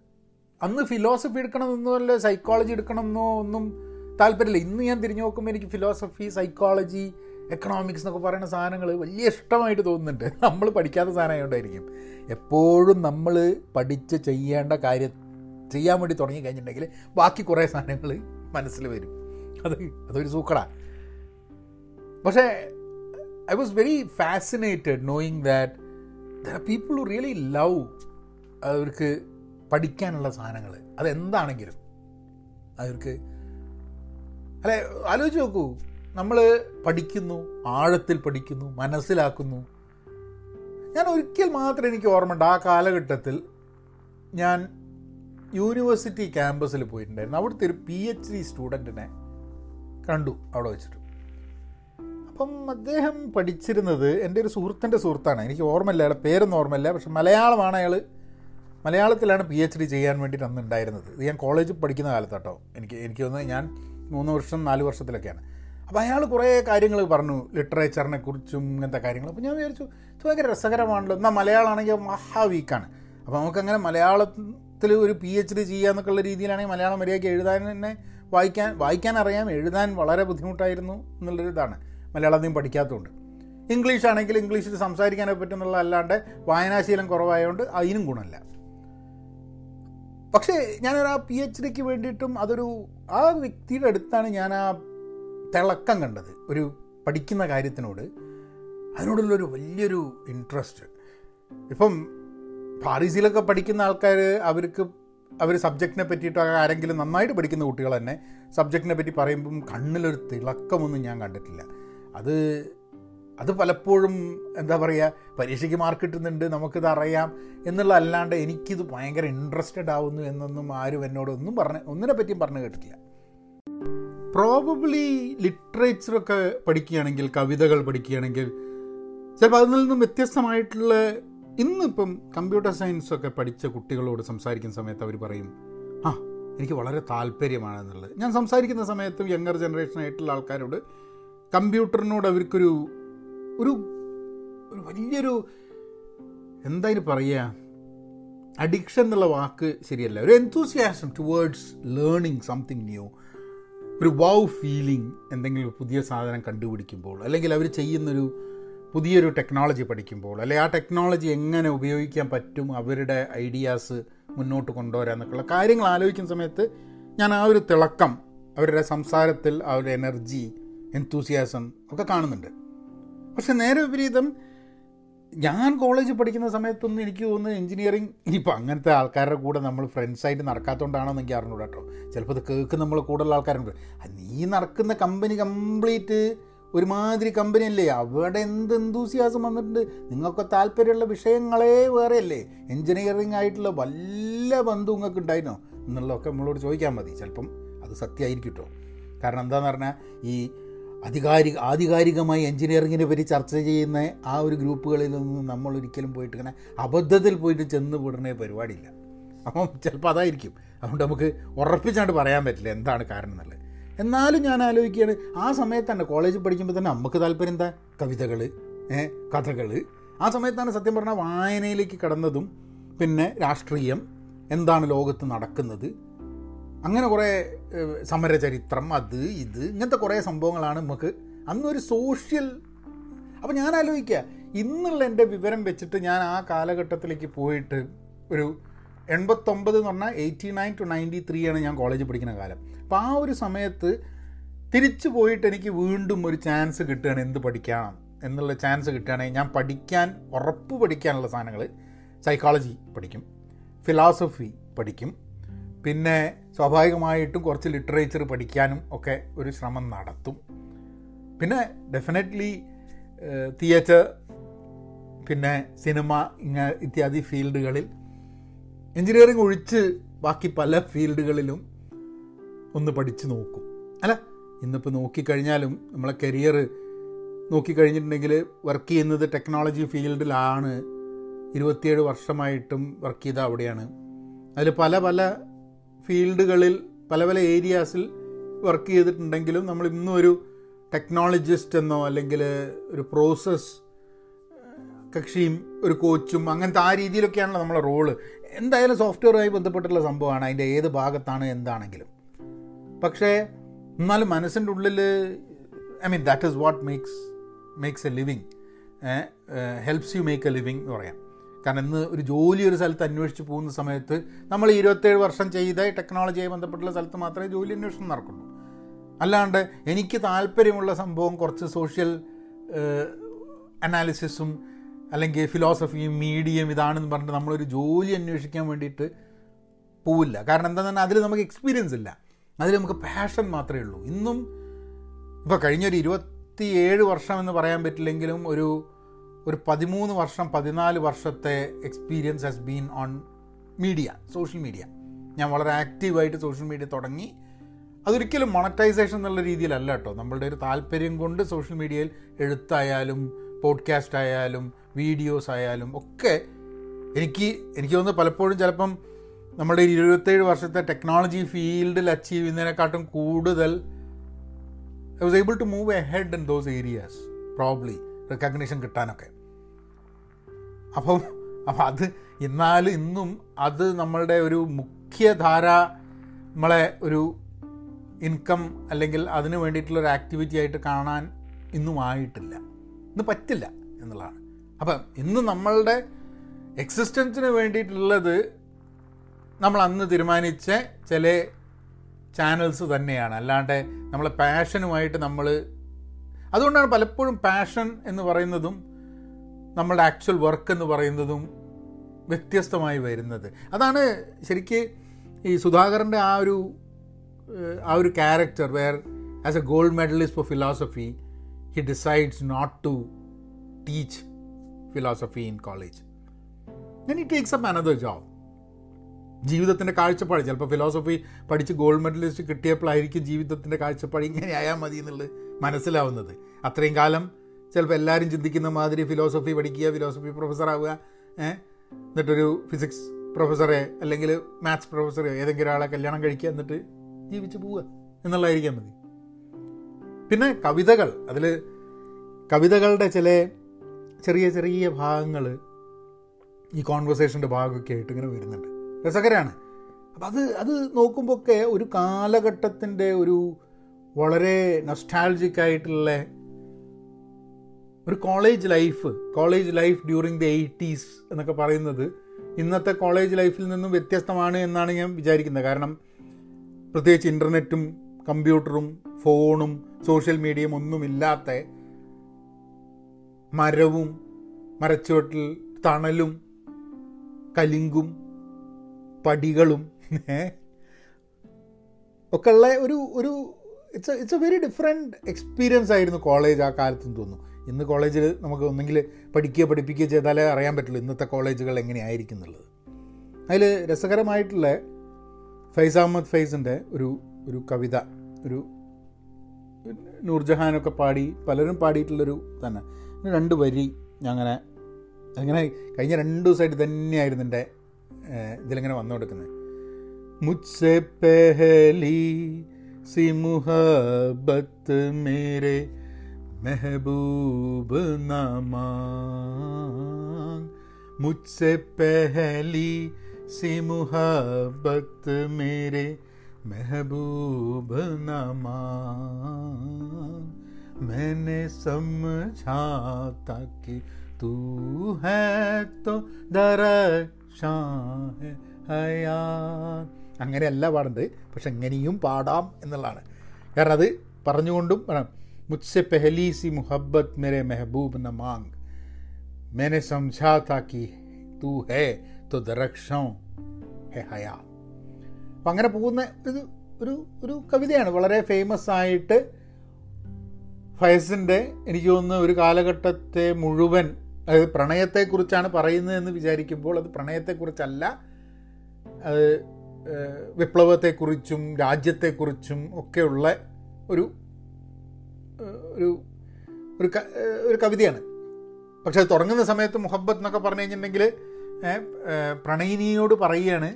അന്ന് ഫിലോസഫി എടുക്കണമെന്നോ അല്ല സൈക്കോളജി എടുക്കണമെന്നോ ഒന്നും താല്പര്യമില്ല. ഇന്ന് ഞാൻ തിരിഞ്ഞു നോക്കുമ്പോൾ എനിക്ക് ഫിലോസഫി സൈക്കോളജി എക്കണോമിക്സ് എന്നൊക്കെ പറയുന്ന സാധനങ്ങൾ വലിയ ഇഷ്ടമായിട്ട് തോന്നുന്നുണ്ട്. നമ്മൾ പഠിക്കാത്ത സാധനമായതുകൊണ്ടായിരിക്കും എപ്പോഴും നമ്മൾ പഠിച്ച് ചെയ്യേണ്ട കാര്യം ചെയ്യാൻ വേണ്ടി തുടങ്ങി കഴിഞ്ഞിട്ടുണ്ടെങ്കിൽ ബാക്കി കുറേ സാധനങ്ങൾ മനസ്സിൽ വരും. അത് അതൊരു സൂക്കടാ. പക്ഷേ I was very fascinated knowing that there are people who really love അവർക്ക് പഠിക്കാനുള്ള സാധനങ്ങൾ അതെന്താണെങ്കിലും. അവർക്ക് അല്ലെ ആലോചിച്ച് നോക്കൂ. നമ്മൾ പഠിക്കുന്നു ആഴത്തിൽ പഠിക്കുന്നു മനസ്സിലാക്കുന്നു. ഞാൻ ഒരിക്കൽ മാത്രം എനിക്ക് ഓർമ്മയുണ്ട് ആ കാലഘട്ടത്തിൽ ഞാൻ യൂണിവേഴ്സിറ്റി ക്യാമ്പസിൽ പോയിട്ടുണ്ടായിരുന്നു. അവിടുത്തെ ഒരു പി എച്ച് ഡി സ്റ്റുഡന്റിനെ കണ്ടു അവിടെ വെച്ചിട്ട്. അപ്പം അദ്ദേഹം പഠിച്ചിരുന്നത് എന്റെ ഒരു സുഹൃത്തിന്റെ സുഹൃത്താണ്. എനിക്ക് ഓർമ്മയില്ല അയാളെ പേരൊന്നും ഓർമ്മയില്ല. പക്ഷെ മലയാളമാണ് അയാൾ മലയാളത്തിലാണ് പി എച്ച് ഡി ചെയ്യാൻ വേണ്ടിയിട്ട് അന്ന് ഉണ്ടായിരുന്നത്. ഇത് ഞാൻ കോളേജിൽ പഠിക്കുന്ന കാലത്താട്ടോ എനിക്ക് എനിക്ക് തോന്നുന്നത് ഞാൻ മൂന്ന് വർഷം നാല് വർഷത്തിലൊക്കെയാണ്. അപ്പോൾ അയാൾ കുറേ കാര്യങ്ങൾ പറഞ്ഞു. ലിറ്ററേച്ചറിനെ കുറിച്ചും ഇങ്ങനത്തെ കാര്യങ്ങൾ. അപ്പോൾ ഞാൻ വിചാരിച്ചു ഇത് ഭയങ്കര രസകരമാണല്ലോ. എന്നാൽ മലയാളമാണെങ്കിൽ മഹാ വീക്കാണ് അപ്പോൾ നമുക്കങ്ങനെ മലയാളത്തിൽ ഒരു പി എച്ച് ഡി ചെയ്യാന്നൊക്കെയുള്ള രീതിയിലാണെങ്കിൽ മലയാളം മര്യാദയ്ക്ക് എഴുതാൻ തന്നെ വായിക്കാൻ വായിക്കാൻ അറിയാം എഴുതാൻ വളരെ ബുദ്ധിമുട്ടായിരുന്നു എന്നുള്ളൊരു ഇതാണ്. മലയാളം അധികം പഠിക്കാത്തതുകൊണ്ട്. ഇംഗ്ലീഷ് ആണെങ്കിൽ ഇംഗ്ലീഷിൽ സംസാരിക്കാനൊക്കെ പറ്റുന്നുള്ള അല്ലാണ്ട് വായനാശീലം കുറവായതുകൊണ്ട് അതിനും ഗുണമല്ല. പക്ഷേ ഞാനൊരു ആ പി എച്ച് ഡിക്ക് വേണ്ടിയിട്ടും അതൊരു ആ വ്യക്തിയുടെ അടുത്താണ് ഞാൻ ആ തിളക്കം കണ്ടത്. ഒരു പഠിക്കുന്ന കാര്യത്തിനോട്. അതിനോടുള്ളൊരു വലിയൊരു ഇൻട്രസ്റ്റ് ഇപ്പം പാരീസിലൊക്കെ പഠിക്കുന്ന ആൾക്കാർ അവർക്ക് അവർ സബ്ജക്റ്റിനെ പറ്റിയിട്ട് ആരെങ്കിലും നന്നായിട്ട് പഠിക്കുന്ന കുട്ടികൾ തന്നെ സബ്ജക്റ്റിനെ പറ്റി പറയുമ്പം കണ്ണിലൊരു തിളക്കമൊന്നും ഞാൻ കണ്ടിട്ടില്ല. അത് അത് പലപ്പോഴും എന്താ പറയുക പരീക്ഷയ്ക്ക് മാർക്ക് കിട്ടുന്നുണ്ട് നമുക്കിത് അറിയാം എന്നുള്ള അല്ലാണ്ട് എനിക്കിത് ഭയങ്കര ഇൻട്രസ്റ്റഡ് ആവുന്നു എന്നൊന്നും ആരും എന്നോട് ഒന്നും പറഞ്ഞ് ഒന്നിനെ പറ്റിയും പറഞ്ഞു കേട്ടിട്ടില്ല. പ്രോബബ്ലി ലിറ്ററേച്ചറൊക്കെ പഠിക്കുകയാണെങ്കിൽ കവിതകൾ പഠിക്കുകയാണെങ്കിൽ ചിലപ്പോൾ അതിൽ നിന്നും വ്യത്യസ്തമായിട്ടുള്ള ഇന്നിപ്പം കമ്പ്യൂട്ടർ സയൻസ് ഒക്കെ പഠിച്ച കുട്ടികളോട് സംസാരിക്കുന്ന സമയത്ത് അവർ പറയും ആ എനിക്ക് വളരെ താല്പര്യമാണെന്നുള്ളത്. ഞാൻ സംസാരിക്കുന്ന സമയത്ത് യങ്ങർ ജനറേഷൻ ആയിട്ടുള്ള ആൾക്കാരോട് കമ്പ്യൂട്ടറിനോട് അവർക്കൊരു ഒരു ഒരു വലിയൊരു എന്തായാലും പറയുക അഡിക്ഷൻ എന്നുള്ള വാക്ക് ശരിയല്ല. ഒരു enthusiasm towards learning something new ഒരു വൗ ഫീലിംഗ് എന്തെങ്കിലും പുതിയ സാധനം കണ്ടുപിടിക്കുമ്പോൾ അല്ലെങ്കിൽ അവർ ചെയ്യുന്നൊരു പുതിയൊരു ടെക്നോളജി പഠിക്കുമ്പോൾ അല്ലെ ആ ടെക്നോളജി എങ്ങനെ ഉപയോഗിക്കാൻ പറ്റും അവരുടെ ഐഡിയാസ് മുന്നോട്ട് കൊണ്ടുവരാൻ എന്നൊക്കെയുള്ള കാര്യങ്ങൾ ആലോചിക്കുന്ന സമയത്ത് ഞാൻ ആ ഒരു തിളക്കം അവരുടെ സംസാരത്തിൽ അവരുടെ എനർജി എൻതൂസിയാസം ഒക്കെ കാണുന്നുണ്ട്. പക്ഷെ നേരെ വിപരീതം ഞാൻ കോളേജിൽ പഠിക്കുന്ന സമയത്തൊന്നും എനിക്ക് തോന്നുന്നു എഞ്ചിനീയറിങ് ഇനിയിപ്പോൾ അങ്ങനത്തെ ആൾക്കാരുടെ കൂടെ നമ്മൾ ഫ്രണ്ട്സായിട്ട് നടക്കാത്തതുകൊണ്ടാണോ എനിക്ക് അറിഞ്ഞൂടാ കേട്ടോ ചിലപ്പോൾ ഇത് കേൾക്കുന്ന നമ്മൾ കൂടുതലുള്ള ആൾക്കാരുണ്ട്. നീ നടക്കുന്ന കമ്പനി കംപ്ലീറ്റ് ഒരുമാതിരി കമ്പനി അല്ലേ അവിടെ എന്ത് എന്തൂസിയാസം വന്നിട്ടുണ്ട്? നിങ്ങൾക്ക് താല്പര്യമുള്ള വിഷയങ്ങളേ വേറെയല്ലേ? എൻജിനീയറിംഗ് ആയിട്ടുള്ള വല്ല ബന്ധു നിങ്ങൾക്ക് ഉണ്ടായിരുന്നോ? എന്നുള്ളതൊക്കെ നമ്മളോട് ചോദിക്കാൻ മതി. ചിലപ്പം അത് സത്യമായിരിക്കും കേട്ടോ കാരണം എന്താണെന്ന് പറഞ്ഞാൽ ഈ അധികാരിക ആധികാരികമായി എൻജിനീയറിങ്ങിനെ പറ്റി ചർച്ച ചെയ്യുന്ന ആ ഒരു ഗ്രൂപ്പുകളിൽ നിന്ന് നമ്മൾ ഒരിക്കലും പോയിട്ട് ഇങ്ങനെ അബദ്ധത്തിൽ പോയിട്ട് ചെന്ന് വിടുന്ന പരിപാടിയില്ല. അപ്പം ചിലപ്പോൾ അതായിരിക്കും. അതുകൊണ്ട് നമുക്ക് ഉറപ്പിച്ചാണ്ട് പറയാൻ പറ്റില്ല. എന്താണ് കാരണം എന്നുള്ളത്. എന്നാലും ഞാൻ ആലോചിക്കുകയാണ് ആ സമയത്ത് തന്നെ കോളേജിൽ പഠിക്കുമ്പോൾ തന്നെ നമുക്ക് താല്പര്യം എന്താ? കവിതകൾ കഥകൾ ആ സമയത്താണ് സത്യം പറഞ്ഞാൽ വായനയിലേക്ക് കടന്നതും പിന്നെ രാഷ്ട്രീയം എന്താണ് ലോകത്ത് നടക്കുന്നത്. അങ്ങനെ കുറേ സമരചരിത്രം അത് ഇത് ഇങ്ങനത്തെ കുറേ സംഭവങ്ങളാണ് നമുക്ക് അന്നൊരു സോഷ്യൽ അപ്പോൾ ഞാൻ ആലോചിക്കുക ഇന്നുള്ള എന്റെ വിവരം വെച്ചിട്ട് ഞാൻ ആ കാലഘട്ടത്തിലേക്ക് പോയിട്ട് ഒരു എൺപത്തൊമ്പത് എന്ന് പറഞ്ഞാൽ eighty nine to ninety three ആണ് ഞാൻ കോളേജിൽ പഠിക്കുന്ന കാലം. അപ്പോൾ ആ ഒരു സമയത്ത് തിരിച്ചു പോയിട്ട് എനിക്ക് വീണ്ടും ഒരു ചാൻസ് കിട്ടുകയാണ് എന്ത് പഠിക്കണം എന്നുള്ള ചാൻസ് കിട്ടുകയാണെങ്കിൽ ഞാൻ പഠിക്കാൻ ഉറപ്പ് പഠിക്കാനുള്ള സാധനങ്ങൾ സൈക്കോളജി പഠിക്കും ഫിലോസഫി പഠിക്കും പിന്നെ സ്വാഭാവികമായിട്ടും കുറച്ച് ലിറ്ററേച്ചർ പഠിക്കാനും ഒക്കെ ഒരു ശ്രമം നടത്തും. പിന്നെ ഡെഫിനറ്റ്ലി തിയേറ്റർ പിന്നെ സിനിമ ഇങ്ങ ഇത്യാദി ഫീൽഡുകളിൽ എഞ്ചിനീയറിംഗ് ഒഴിച്ച് ബാക്കി പല ഫീൽഡുകളിലും ഒന്ന് പഠിച്ചു നോക്കും. അല്ല ഇന്നിപ്പോൾ നോക്കിക്കഴിഞ്ഞാലും നമ്മളെ കരിയർ നോക്കിക്കഴിഞ്ഞിട്ടുണ്ടെങ്കിൽ വർക്ക് ചെയ്യുന്നത് ടെക്നോളജി ഫീൽഡിലാണ്. ഇരുപത്തിയേഴ് വർഷമായിട്ടും വർക്ക് ചെയ്ത അവിടെയാണ്. അതിൽ പല പല ഫീൽഡുകളിൽ പല പല ഏരിയാസിൽ വർക്ക് ചെയ്തിട്ടുണ്ടെങ്കിലും നമ്മൾ ഇന്നും ഒരു ടെക്നോളജിസ്റ്റ് എന്നോ അല്ലെങ്കിൽ ഒരു പ്രോസസ് കക്ഷിയും ഒരു കോച്ചും അങ്ങനത്തെ ആ രീതിയിലൊക്കെയാണല്ലോ നമ്മളെ റോൾ. എന്തായാലും സോഫ്റ്റ്വെയറുമായി ബന്ധപ്പെട്ടുള്ള സംഭവമാണ്. അതിന്റെ ഏത് ഭാഗത്താണ് എന്താണെങ്കിലും. പക്ഷേ എന്നാലും മനസ്സിന്റെ ഉള്ളിൽ I mean that is what makes makes a living helps you make a living എന്ന് പറയാം. കാരണം ഇന്ന് ഒരു ജോലി ഒരു സ്ഥലത്ത് അന്വേഷിച്ച് പോകുന്ന സമയത്ത് നമ്മൾ ഇരുപത്തേഴ് വർഷം ചെയ്ത ടെക്നോളജിയായി ബന്ധപ്പെട്ടുള്ള സ്ഥലത്ത് മാത്രമേ ജോലി അന്വേഷണം നടക്കുള്ളൂ. അല്ലാണ്ട് എനിക്ക് താല്പര്യമുള്ള സംഭവം കുറച്ച് സോഷ്യൽ അനാലിസിസും അല്ലെങ്കിൽ ഫിലോസഫിയും മീഡിയയും ഇതാണെന്ന് പറഞ്ഞിട്ട് നമ്മളൊരു ജോലി അന്വേഷിക്കാൻ വേണ്ടിയിട്ട് പോവില്ല. കാരണം എന്താണെന്ന് പറഞ്ഞാൽ അതിൽ നമുക്ക് എക്സ്പീരിയൻസ് ഇല്ല. അതിൽ നമുക്ക് പാഷൻ മാത്രമേ ഉള്ളൂ. ഇന്നും ഇപ്പോൾ കഴിഞ്ഞൊരു ഇരുപത്തി ഏഴ് വർഷം എന്ന് പറയാൻ പറ്റില്ലെങ്കിലും ഒരു ഒരു പതിമൂന്ന് വർഷം പതിനാല് വർഷത്തെ experience has been on media social media ഞാൻ വളരെ ആക്റ്റീവായിട്ട് സോഷ്യൽ മീഡിയ തുടങ്ങി. അതൊരിക്കലും മോണറ്റൈസേഷൻ എന്നുള്ള രീതിയിലല്ല കേട്ടോ. നമ്മളുടെ ഒരു താല്പര്യം കൊണ്ട് സോഷ്യൽ മീഡിയയിൽ എഴുത്തായാലും പോഡ്കാസ്റ്റ് ആയാലും വീഡിയോസ് ആയാലും ഒക്കെ എനിക്ക് എനിക്ക് തോന്നുന്നു പലപ്പോഴും ചിലപ്പം നമ്മുടെ ഇരുപത്തേഴ് വർഷത്തെ ടെക്നോളജി ഫീൽഡിൽ അച്ചീവ് ചെയ്യുന്നതിനെക്കാട്ടും കൂടുതൽ I was able to move ahead in those areas probably recognition കിട്ടാനൊക്കെ. അപ്പം അപ്പം അത് എന്നാലും ഇന്നും അത് നമ്മളുടെ ഒരു മുഖ്യധാര നമ്മളെ ഒരു ഇൻകം അല്ലെങ്കിൽ അതിന് വേണ്ടിയിട്ടുള്ളൊരു ആക്ടിവിറ്റി ആയിട്ട് കാണാൻ ഇന്നും ആയിട്ടില്ല. ഇന്ന് പറ്റില്ല എന്നുള്ളതാണ്. അപ്പം ഇന്ന് നമ്മളുടെ എക്സിസ്റ്റൻസിന് വേണ്ടിയിട്ടുള്ളത് നമ്മൾ അന്ന് തീരുമാനിച്ച ചില ചാനൽസ് തന്നെയാണ്. അല്ലാണ്ട് നമ്മളെ പാഷനുമായിട്ട് നമ്മൾ അതുകൊണ്ടാണ് പലപ്പോഴും പാഷൻ എന്ന് പറയുന്നതും നമ്മളുടെ ആക്ച്വൽ വർക്ക് എന്ന് പറയുന്നതും വ്യത്യസ്തമായി വരുന്നത്. അതാണ് ശരിക്ക് ഈ സുധാകരന്റെ ആ ഒരു ആ ഒരു character whereas a gold medallist for philosophy he decides not to teach philosophy in college then he takes up another job ജീവിതത്തിന്റെ കാഴ്ചപ്പാട് ചിലപ്പോൾ ഫിലോസഫി പഠിച്ച് ഗോൾഡ് മെഡലിസ്റ്റ് കിട്ടിയപ്പോഴായിരിക്കും ജീവിതത്തിന്റെ കാഴ്ചപ്പാട് ഇങ്ങനെ ആയാൽ മതി എന്നുള്ളത് മനസ്സിലാവുന്നത്. അത്രയും കാലം ചിലപ്പോൾ എല്ലാവരും ചിന്തിക്കുന്ന മാതിരി ഫിലോസഫി പഠിക്കുക ഫിലോസഫി പ്രൊഫസറാവുക എന്നിട്ടൊരു ഫിസിക്സ് പ്രൊഫസറെ അല്ലെങ്കിൽ മാത്സ് പ്രൊഫസറെ ഏതെങ്കിലും ഒരാളെ കല്യാണം കഴിക്കുക എന്നിട്ട് ജീവിച്ച് പോവുക എന്നുള്ളതായിരിക്കാം മതി. പിന്നെ കവിതകൾ അതിൽ കവിതകളുടെ ചില ചെറിയ ചെറിയ ഭാഗങ്ങൾ ഈ കോൺവെർസേഷന്റെ ഭാഗമൊക്കെ ആയിട്ട് ഇങ്ങനെ വരുന്നുണ്ട്. രസകരമാണ് അപ്പം അത് അത് നോക്കുമ്പോൾ ഒക്കെ ഒരു കാലഘട്ടത്തിന്റെ ഒരു വളരെ നൊസ്റ്റാൾജിക് ആയിട്ടുള്ള ഒരു college life college life during the eighties എന്നൊക്കെ പറയുന്നത് ഇന്നത്തെ കോളേജ് ലൈഫിൽ നിന്നും വ്യത്യസ്തമാണ് എന്നാണ് ഞാൻ വിചാരിക്കുന്നത്. കാരണം പ്രത്യേകിച്ച് ഇന്റർനെറ്റും കമ്പ്യൂട്ടറും ഫോണും സോഷ്യൽ മീഡിയയും ഒന്നുമില്ലാത്ത മരവും മരച്ചുവട്ടിൽ തണലും കലിങ്കും പടികളും ഒക്കെ ഉള്ള ഒരു ഒരു it's it's a very different experience ആയിരുന്നു കോളേജ് ആ കാലത്തെന്ന് തോന്നുന്നു. ഇന്ന് കോളേജിൽ നമുക്ക് ഒന്നെങ്കിൽ പഠിക്കുകയോ പഠിപ്പിക്കുകയോ ചെയ്താലേ അറിയാൻ പറ്റുള്ളൂ ഇന്നത്തെ കോളേജുകൾ എങ്ങനെയായിരിക്കും എന്നുള്ളത്. അതിൽ രസകരമായിട്ടുള്ള ഫൈസ് അഹമ്മദ് ഫൈസിന്റെ ഒരു ഒരു കവിത ഒരു നൂർജഹാനൊക്കെ പാടി പലരും പാടിയിട്ടുള്ളൊരു തന്നെ രണ്ട് വരി അങ്ങനെ അങ്ങനെ കഴിഞ്ഞ രണ്ട് ദിവസമായിട്ട് തന്നെയായിരുന്നു എന്റെ ഇതിലിങ്ങനെ വന്നു കൊടുക്കുന്നത്. മുജ്സെ പെഹലി സി മുഹബത്ത് മേരെ മെഹബൂബ് നമാ മുജ്സെ പെഹലി സി മുഹബത്ത് മേരെ മെഹബൂബ് നമാ मैंने समझा था कि तू है तो ദരക്ഷാ ഹയാ അങ്ങനെയല്ല പാടുന്നത് പക്ഷെ എങ്ങനെയും പാടാം എന്നുള്ളതാണ്. കാരണം അത് പറഞ്ഞുകൊണ്ടും വേണം മുത്സെ പെഹലി സി മുഹബത്ത് മെരെ മെഹബൂബ് എന്ന മാങ്. മേനെ സംഝാ താ കി ഹേ തു ദരക്ഷോ ഹേ ഹയാ. അപ്പം അങ്ങനെ പോകുന്ന ഒരു ഒരു ഒരു കവിതയാണ്. വളരെ ഫേമസ് ആയിട്ട് ഫയസിന്റെ എനിക്ക് തോന്നുന്നു ഒരു കാലഘട്ടത്തെ മുഴുവൻ അതായത് പ്രണയത്തെക്കുറിച്ചാണ് പറയുന്നതെന്ന് വിചാരിക്കുമ്പോൾ അത് പ്രണയത്തെക്കുറിച്ചല്ല. അത് വിപ്ലവത്തെക്കുറിച്ചും രാജ്യത്തെക്കുറിച്ചും ഒക്കെയുള്ള ഒരു ഒരു ഒരു ഒരു കവിതയാണ്. പക്ഷെ അത് തുടങ്ങുന്ന സമയത്ത് മുഹബത്ത് എന്നൊക്കെ പറഞ്ഞു കഴിഞ്ഞിട്ടുണ്ടെങ്കിൽ പ്രണയിനിയോട് പറയുകയാണ്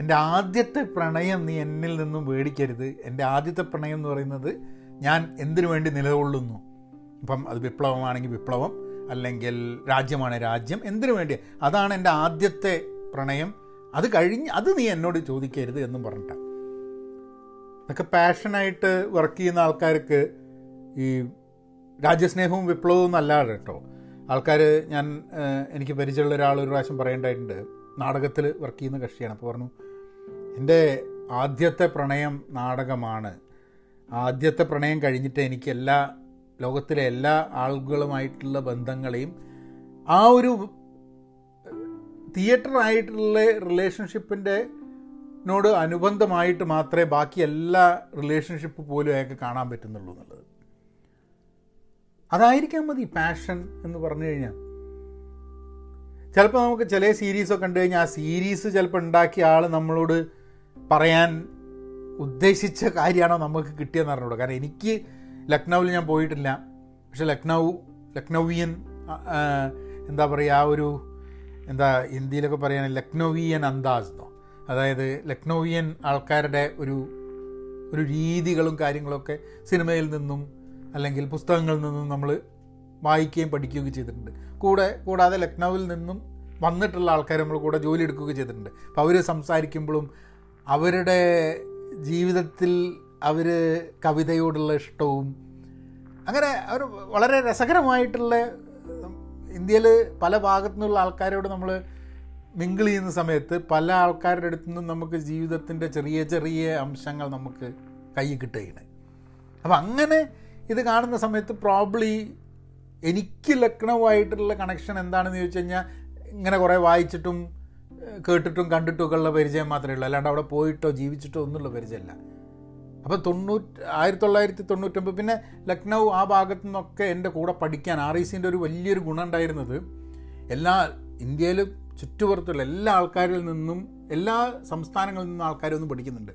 എന്റെ ആദ്യത്തെ പ്രണയം നീ എന്നിൽ നിന്നും മേടിക്കരുത് എന്റെ ആദ്യത്തെ പ്രണയം എന്ന് പറയുന്നത് ഞാൻ എന്തിനു വേണ്ടി നിലകൊള്ളുന്നു? ഇപ്പം അത് വിപ്ലവമാണെങ്കിൽ വിപ്ലവം അല്ലെങ്കിൽ രാജ്യമാണ് രാജ്യം എന്തിനു വേണ്ടി? അതാണ് എന്റെ ആദ്യത്തെ പ്രണയം. അത് കഴിഞ്ഞ് അത് നീ എന്നോട് ചോദിക്കരുത് എന്നും പറഞ്ഞിട്ടാണ് ഇതൊക്കെ പാഷനായിട്ട് വർക്ക് ചെയ്യുന്ന ആൾക്കാർക്ക് ഈ രാജ്യസ്നേഹവും വിപ്ലവവും എന്നല്ലാതെ കേട്ടോ. ആൾക്കാർ ഞാൻ എനിക്ക് പരിചയമുള്ള ഒരാൾ ഒരു പ്രാവശ്യം പറയേണ്ടതായിട്ടുണ്ട്. നാടകത്തിൽ വർക്ക് ചെയ്യുന്ന കക്ഷിയാണ്. അപ്പോൾ പറഞ്ഞു എന്റെ ആദ്യത്തെ പ്രണയം നാടകമാണ്. ആദ്യത്തെ പ്രണയം കഴിഞ്ഞിട്ട് എനിക്ക് എല്ലാ ലോകത്തിലെ എല്ലാ ആളുകളുമായിട്ടുള്ള ബന്ധങ്ങളെയും ആ ഒരു തിയേറ്റർ ആയിട്ടുള്ള റിലേഷൻഷിപ്പിന്റെ നോട് അനുബന്ധമായിട്ട് മാത്രമേ ബാക്കി എല്ലാ റിലേഷൻഷിപ്പ് പോലും അയാൾക്ക് കാണാൻ പറ്റുന്നുള്ളൂ എന്നുള്ളത്. അതായിരിക്കാം മതി പാഷൻ എന്ന് പറഞ്ഞു കഴിഞ്ഞാൽ. ചിലപ്പോൾ നമുക്ക് ചില സീരീസൊക്കെ കണ്ടു കഴിഞ്ഞാൽ ആ സീരീസ് ചിലപ്പോൾ ഉണ്ടാക്കിയ ആൾ നമ്മളോട് പറയാൻ ഉദ്ദേശിച്ച കാര്യമാണോ നമുക്ക് കിട്ടിയെന്ന് അറിഞ്ഞൂടെ കാരണം എനിക്ക് ലക്നൗവിൽ ഞാൻ പോയിട്ടില്ല. പക്ഷെ ലക്നൗ ലക്നൗവിയൻ എന്താ പറയുക ആ ഒരു എന്താ ഹിന്ദിയിലൊക്കെ പറയാൻ ലക്നൗവിയൻ അന്താസ് എന്നോ. അതായത് ലക്നൗവിയൻ ആൾക്കാരുടെ ഒരു ഒരു രീതികളും കാര്യങ്ങളൊക്കെ സിനിമയിൽ നിന്നും അല്ലെങ്കിൽ പുസ്തകങ്ങളിൽ നിന്നും നമ്മൾ വായിക്കുകയും പഠിക്കുകയൊക്കെ ചെയ്തിട്ടുണ്ട്. കൂടെ കൂടാതെ ലക്നൗവിൽ നിന്നും വന്നിട്ടുള്ള ആൾക്കാർ നമ്മൾ കൂടെ ജോലി എടുക്കുകയൊക്കെ ചെയ്തിട്ടുണ്ട്. അപ്പോൾ അവർ സംസാരിക്കുമ്പോഴും അവരുടെ ജീവിതത്തിൽ അവർ കവിതയോടുള്ള ഇഷ്ടവും അങ്ങനെ അവർ വളരെ രസകരമായിട്ടുള്ള ഇന്ത്യയിൽ പല ഭാഗത്തു നിന്നുള്ള ആൾക്കാരോട് നമ്മൾ മിങ്കിൾ ചെയ്യുന്ന സമയത്ത് പല ആൾക്കാരുടെ അടുത്തു നിന്നും നമുക്ക് ജീവിതത്തിന്റെ ചെറിയ ചെറിയ അംശങ്ങൾ നമുക്ക് കൈ കിട്ടുകയാണ്. അപ്പം അങ്ങനെ ഇത് കാണുന്ന സമയത്ത് പ്രോബ്ലി എനിക്ക് ലക്നവുമായിട്ടുള്ള കണക്ഷൻ എന്താണെന്ന് ചോദിച്ചു കഴിഞ്ഞാൽ ഇങ്ങനെ കുറേ വായിച്ചിട്ടും കേട്ടിട്ടും കണ്ടിട്ടും ഒക്കെ ഉള്ള പരിചയം മാത്രമേ ഉള്ളൂ. അല്ലാണ്ട് അവിടെ പോയിട്ടോ ജീവിച്ചിട്ടോ ഒന്നുമുള്ള പരിചയമല്ല. അപ്പോൾ തൊണ്ണൂറ്റി ആയിരത്തി തൊള്ളായിരത്തി തൊണ്ണൂറ്റൊമ്പത് പിന്നെ ലക്നൗ ആ ഭാഗത്തു നിന്നൊക്കെ എന്റെ കൂടെ പഠിക്കാൻ ആർ ഐ സിന്റെ ഒരു വലിയൊരു ഗുണം ഉണ്ടായിരുന്നത് എല്ലാ ഇന്ത്യയിലും ചുറ്റുപുറത്തുള്ള എല്ലാ ആൾക്കാരിൽ നിന്നും എല്ലാ സംസ്ഥാനങ്ങളിൽ നിന്നും ആൾക്കാരൊന്നും പഠിക്കുന്നുണ്ട്.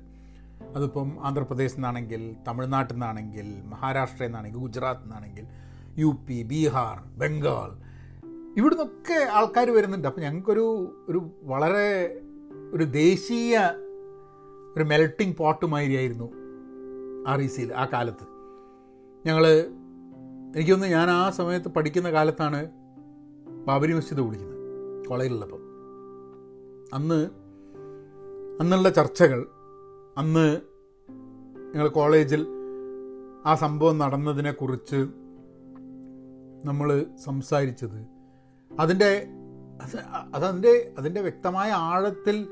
അതിപ്പം ആന്ധ്രാപ്രദേശിൽ നിന്നാണെങ്കിൽ തമിഴ്നാട്ടിൽ നിന്നാണെങ്കിൽ മഹാരാഷ്ട്രയിൽ നിന്നാണെങ്കിൽ ഗുജറാത്തിൽ നിന്നാണെങ്കിൽ യു പി ബീഹാർ ബംഗാൾ ഇവിടുന്നൊക്കെ ആൾക്കാർ വരുന്നുണ്ട്. അപ്പം ഞങ്ങൾക്കൊരു ഒരു വളരെ ഒരു ദേശീയ ഒരു മെൽട്ടിംഗ് പോട്ട് മാതിരിയായിരുന്നു ആർ ഇ സിയിൽ ആ കാലത്ത്. ഞങ്ങൾ എനിക്കൊന്ന് ഞാൻ ആ സമയത്ത് പഠിക്കുന്ന കാലത്താണ് ബാബരി മസ്ജിദ് വിളിക്കുന്നത് കോളേജിലുള്ളപ്പം. അന്ന് അന്നുള്ള ചർച്ചകൾ അന്ന് ഞങ്ങൾ കോളേജിൽ ആ സംഭവം നടന്നതിനെക്കുറിച്ച് നമ്മൾ സംസാരിച്ചത് അതിന്റെ അത് അതതിന്റെ അതിന്റെ വ്യക്തമായ ആഴത്തിൽ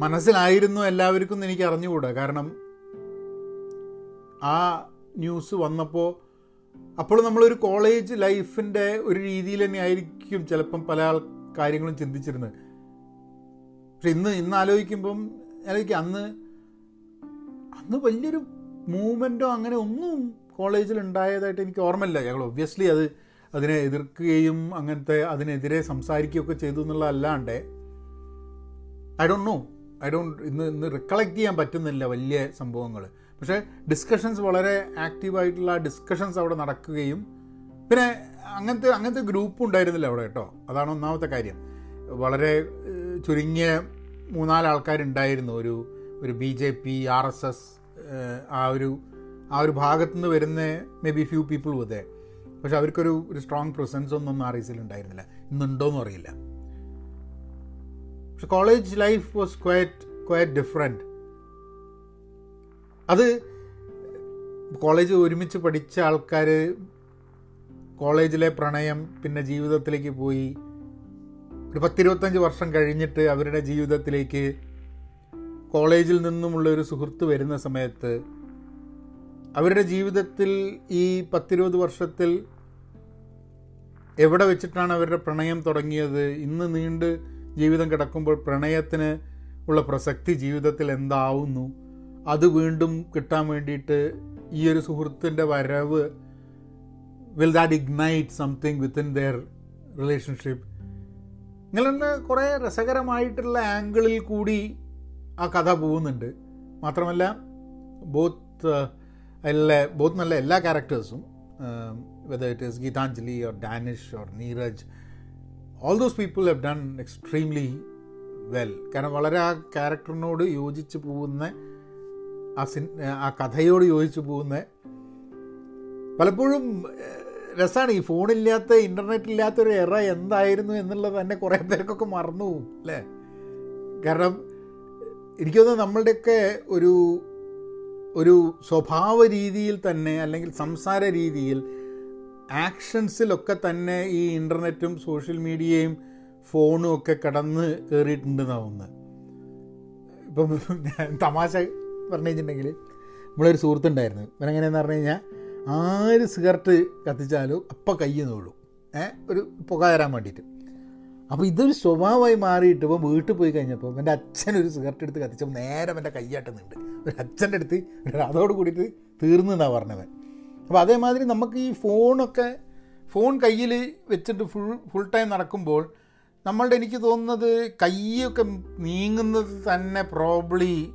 മനസ്സിലായിരുന്നു എല്ലാവർക്കും എന്ന് എനിക്ക് അറിഞ്ഞുകൂടാ. കാരണം ആ ന്യൂസ് വന്നപ്പോൾ അപ്പോൾ നമ്മളൊരു കോളേജ് ലൈഫിന്റെ ഒരു രീതിയിൽ തന്നെ ആയിരിക്കും ചിലപ്പം പല കാര്യങ്ങളും ചിന്തിച്ചിരുന്നത്. പക്ഷെ ഇന്ന് ഇന്ന് ആലോചിക്കുമ്പം ആലോചിക്കുക അന്ന് അന്ന് വലിയൊരു മൂവ്മെന്റോ അങ്ങനെ ഒന്നും കോളേജിൽ ഉണ്ടായതായിട്ട് എനിക്ക് ഓർമ്മയില്ല. ഞങ്ങൾ ഒബ്വിയസ്ലി അത് അതിനെ എതിർക്കുകയും അങ്ങനത്തെ അതിനെതിരെ സംസാരിക്കുകയൊക്കെ ചെയ്തു എന്നുള്ളതല്ലാണ്ട് I don't know I don't ഇന്ന് ഇന്ന് റിക്കളക്ട് ചെയ്യാൻ പറ്റുന്നില്ല വലിയ സംഭവങ്ങൾ പക്ഷേ ഡിസ്കഷൻസ് വളരെ ആക്റ്റീവായിട്ടുള്ള ഡിസ്കഷൻസ് അവിടെ നടക്കുകയും പിന്നെ അങ്ങനത്തെ അങ്ങനത്തെ ഗ്രൂപ്പ് ഉണ്ടായിരുന്നില്ല അവിടെ കേട്ടോ. അതാണ് ഒന്നാമത്തെ കാര്യം. വളരെ ചുരുങ്ങിയ മൂന്നാൽ ആൾക്കാരുണ്ടായിരുന്നു. ഒരു ഒരു B J P R S S ആ ഒരു ആ ഒരു ഭാഗത്തുനിന്ന് വരുന്ന മേ ബി ഫ്യൂ പീപ്പിൾ വതേ പക്ഷെ അവർക്കൊരു ഒരു സ്ട്രോങ് പ്രസൻസ് ഒന്നും ആ റീസിൽ ഉണ്ടായിരുന്നില്ല. ഇന്നുണ്ടോയെന്നും അറിയില്ല. പക്ഷെ college life was quite quite different അത് കോളേജ് ഒരുമിച്ച് പഠിച്ച ആൾക്കാർ കോളേജിലെ പ്രണയം പിന്നെ ജീവിതത്തിലേക്ക് പോയി. ഒരു പത്തിരുപത്തഞ്ച് വർഷം കഴിഞ്ഞിട്ട് അവരുടെ ജീവിതത്തിലേക്ക് കോളേജിൽ നിന്നുമുള്ള ഒരു സുഹൃത്ത് വരുന്ന സമയത്ത് അവരുടെ ജീവിതത്തിൽ ഈ പത്തിരുപത് വർഷത്തിൽ എവിടെ വെച്ചിട്ടാണ് അവരുടെ പ്രണയം തുടങ്ങിയത്? ഇന്ന് നീണ്ട് ജീവിതം കിടക്കുമ്പോൾ പ്രണയത്തിന് ഉള്ള പ്രസക്തി ജീവിതത്തിൽ എന്താവുന്നു? അത് വീണ്ടും കിട്ടാൻ വേണ്ടിയിട്ട് ഈ ഒരു സുഹൃത്തിന്റെ വരവ് will that ignite something within their relationship ഇങ്ങനെ കുറേ രസകരമായിട്ടുള്ള ആംഗിളിൽ കൂടി ആ കഥ പോകുന്നുണ്ട്. മാത്രമല്ല ബോത്ത് അതിലെ ബോത്ത് നല്ല എല്ലാ ക്യാരക്ടേഴ്സും whether it is Gitanjali or Danish or Neeraj all those people have done extremely well കാരണം വളരെ ആ ക്യാരക്ടറിനോട് യോജിച്ച് പോകുന്ന ആ സിൻ ആ കഥയോട് യോജിച്ച് പോകുന്ന പലപ്പോഴും രസമാണ് ഈ ഫോണില്ലാത്ത ഇന്റർനെറ്റ് ഇല്ലാത്തൊരു എറ എന്തായിരുന്നു എന്നുള്ളത് തന്നെ കുറേ പേർക്കൊക്കെ മറന്നു പോകും അല്ലേ? കാരണം എനിക്ക് തോന്നുന്നു നമ്മളുടെയൊക്കെ ഒരു ഒരു സ്വഭാവ രീതിയിൽ തന്നെ അല്ലെങ്കിൽ സംസാര രീതിയിൽ ആക്ഷൻസിലൊക്കെ തന്നെ ഈ ഇന്റർനെറ്റും സോഷ്യൽ മീഡിയയും ഫോണും ഒക്കെ കടന്ന് കയറിയിട്ടുണ്ടെന്നാണ് ഒന്ന് ഇപ്പം ഞാൻ തമാശ പറഞ്ഞു കഴിഞ്ഞിട്ടുണ്ടെങ്കിൽ നമ്മളൊരു സുഹൃത്തുണ്ടായിരുന്നു. ഇവനെങ്ങനെയെന്ന് പറഞ്ഞു കഴിഞ്ഞാൽ ആര് സിഗരറ്റ് കത്തിച്ചാലും അപ്പം കയ്യിൽ നിന്നുള്ളൂ ഏഹ് ഒരു പുക തരാൻ വേണ്ടിയിട്ട്. അപ്പോൾ ഇതൊരു സ്വഭാവമായി മാറിയിട്ട് ഇപ്പോൾ വീട്ടിൽ പോയി കഴിഞ്ഞപ്പോൾ എന്റെ അച്ഛൻ ഒരു സിഗരറ്റ് എടുത്ത് കത്തിച്ചപ്പോൾ നേരം എന്റെ കയ്യാട്ടുന്നുണ്ട് ഒരു അച്ഛന്റെ അടുത്ത് അതോട് കൂടിയിട്ട് തീർന്നു എന്നാണ് പറഞ്ഞവൻ. അപ്പോൾ അതേമാതിരി നമുക്ക് ഈ ഫോണൊക്കെ ഫോൺ കയ്യിൽ വെച്ചിട്ട് ഫുൾ ഫുൾ ടൈം നടക്കുമ്പോൾ നമ്മളുടെ എനിക്ക് തോന്നുന്നത് കൈയൊക്കെ നീങ്ങുന്നത് തന്നെ പ്രോബ്ലി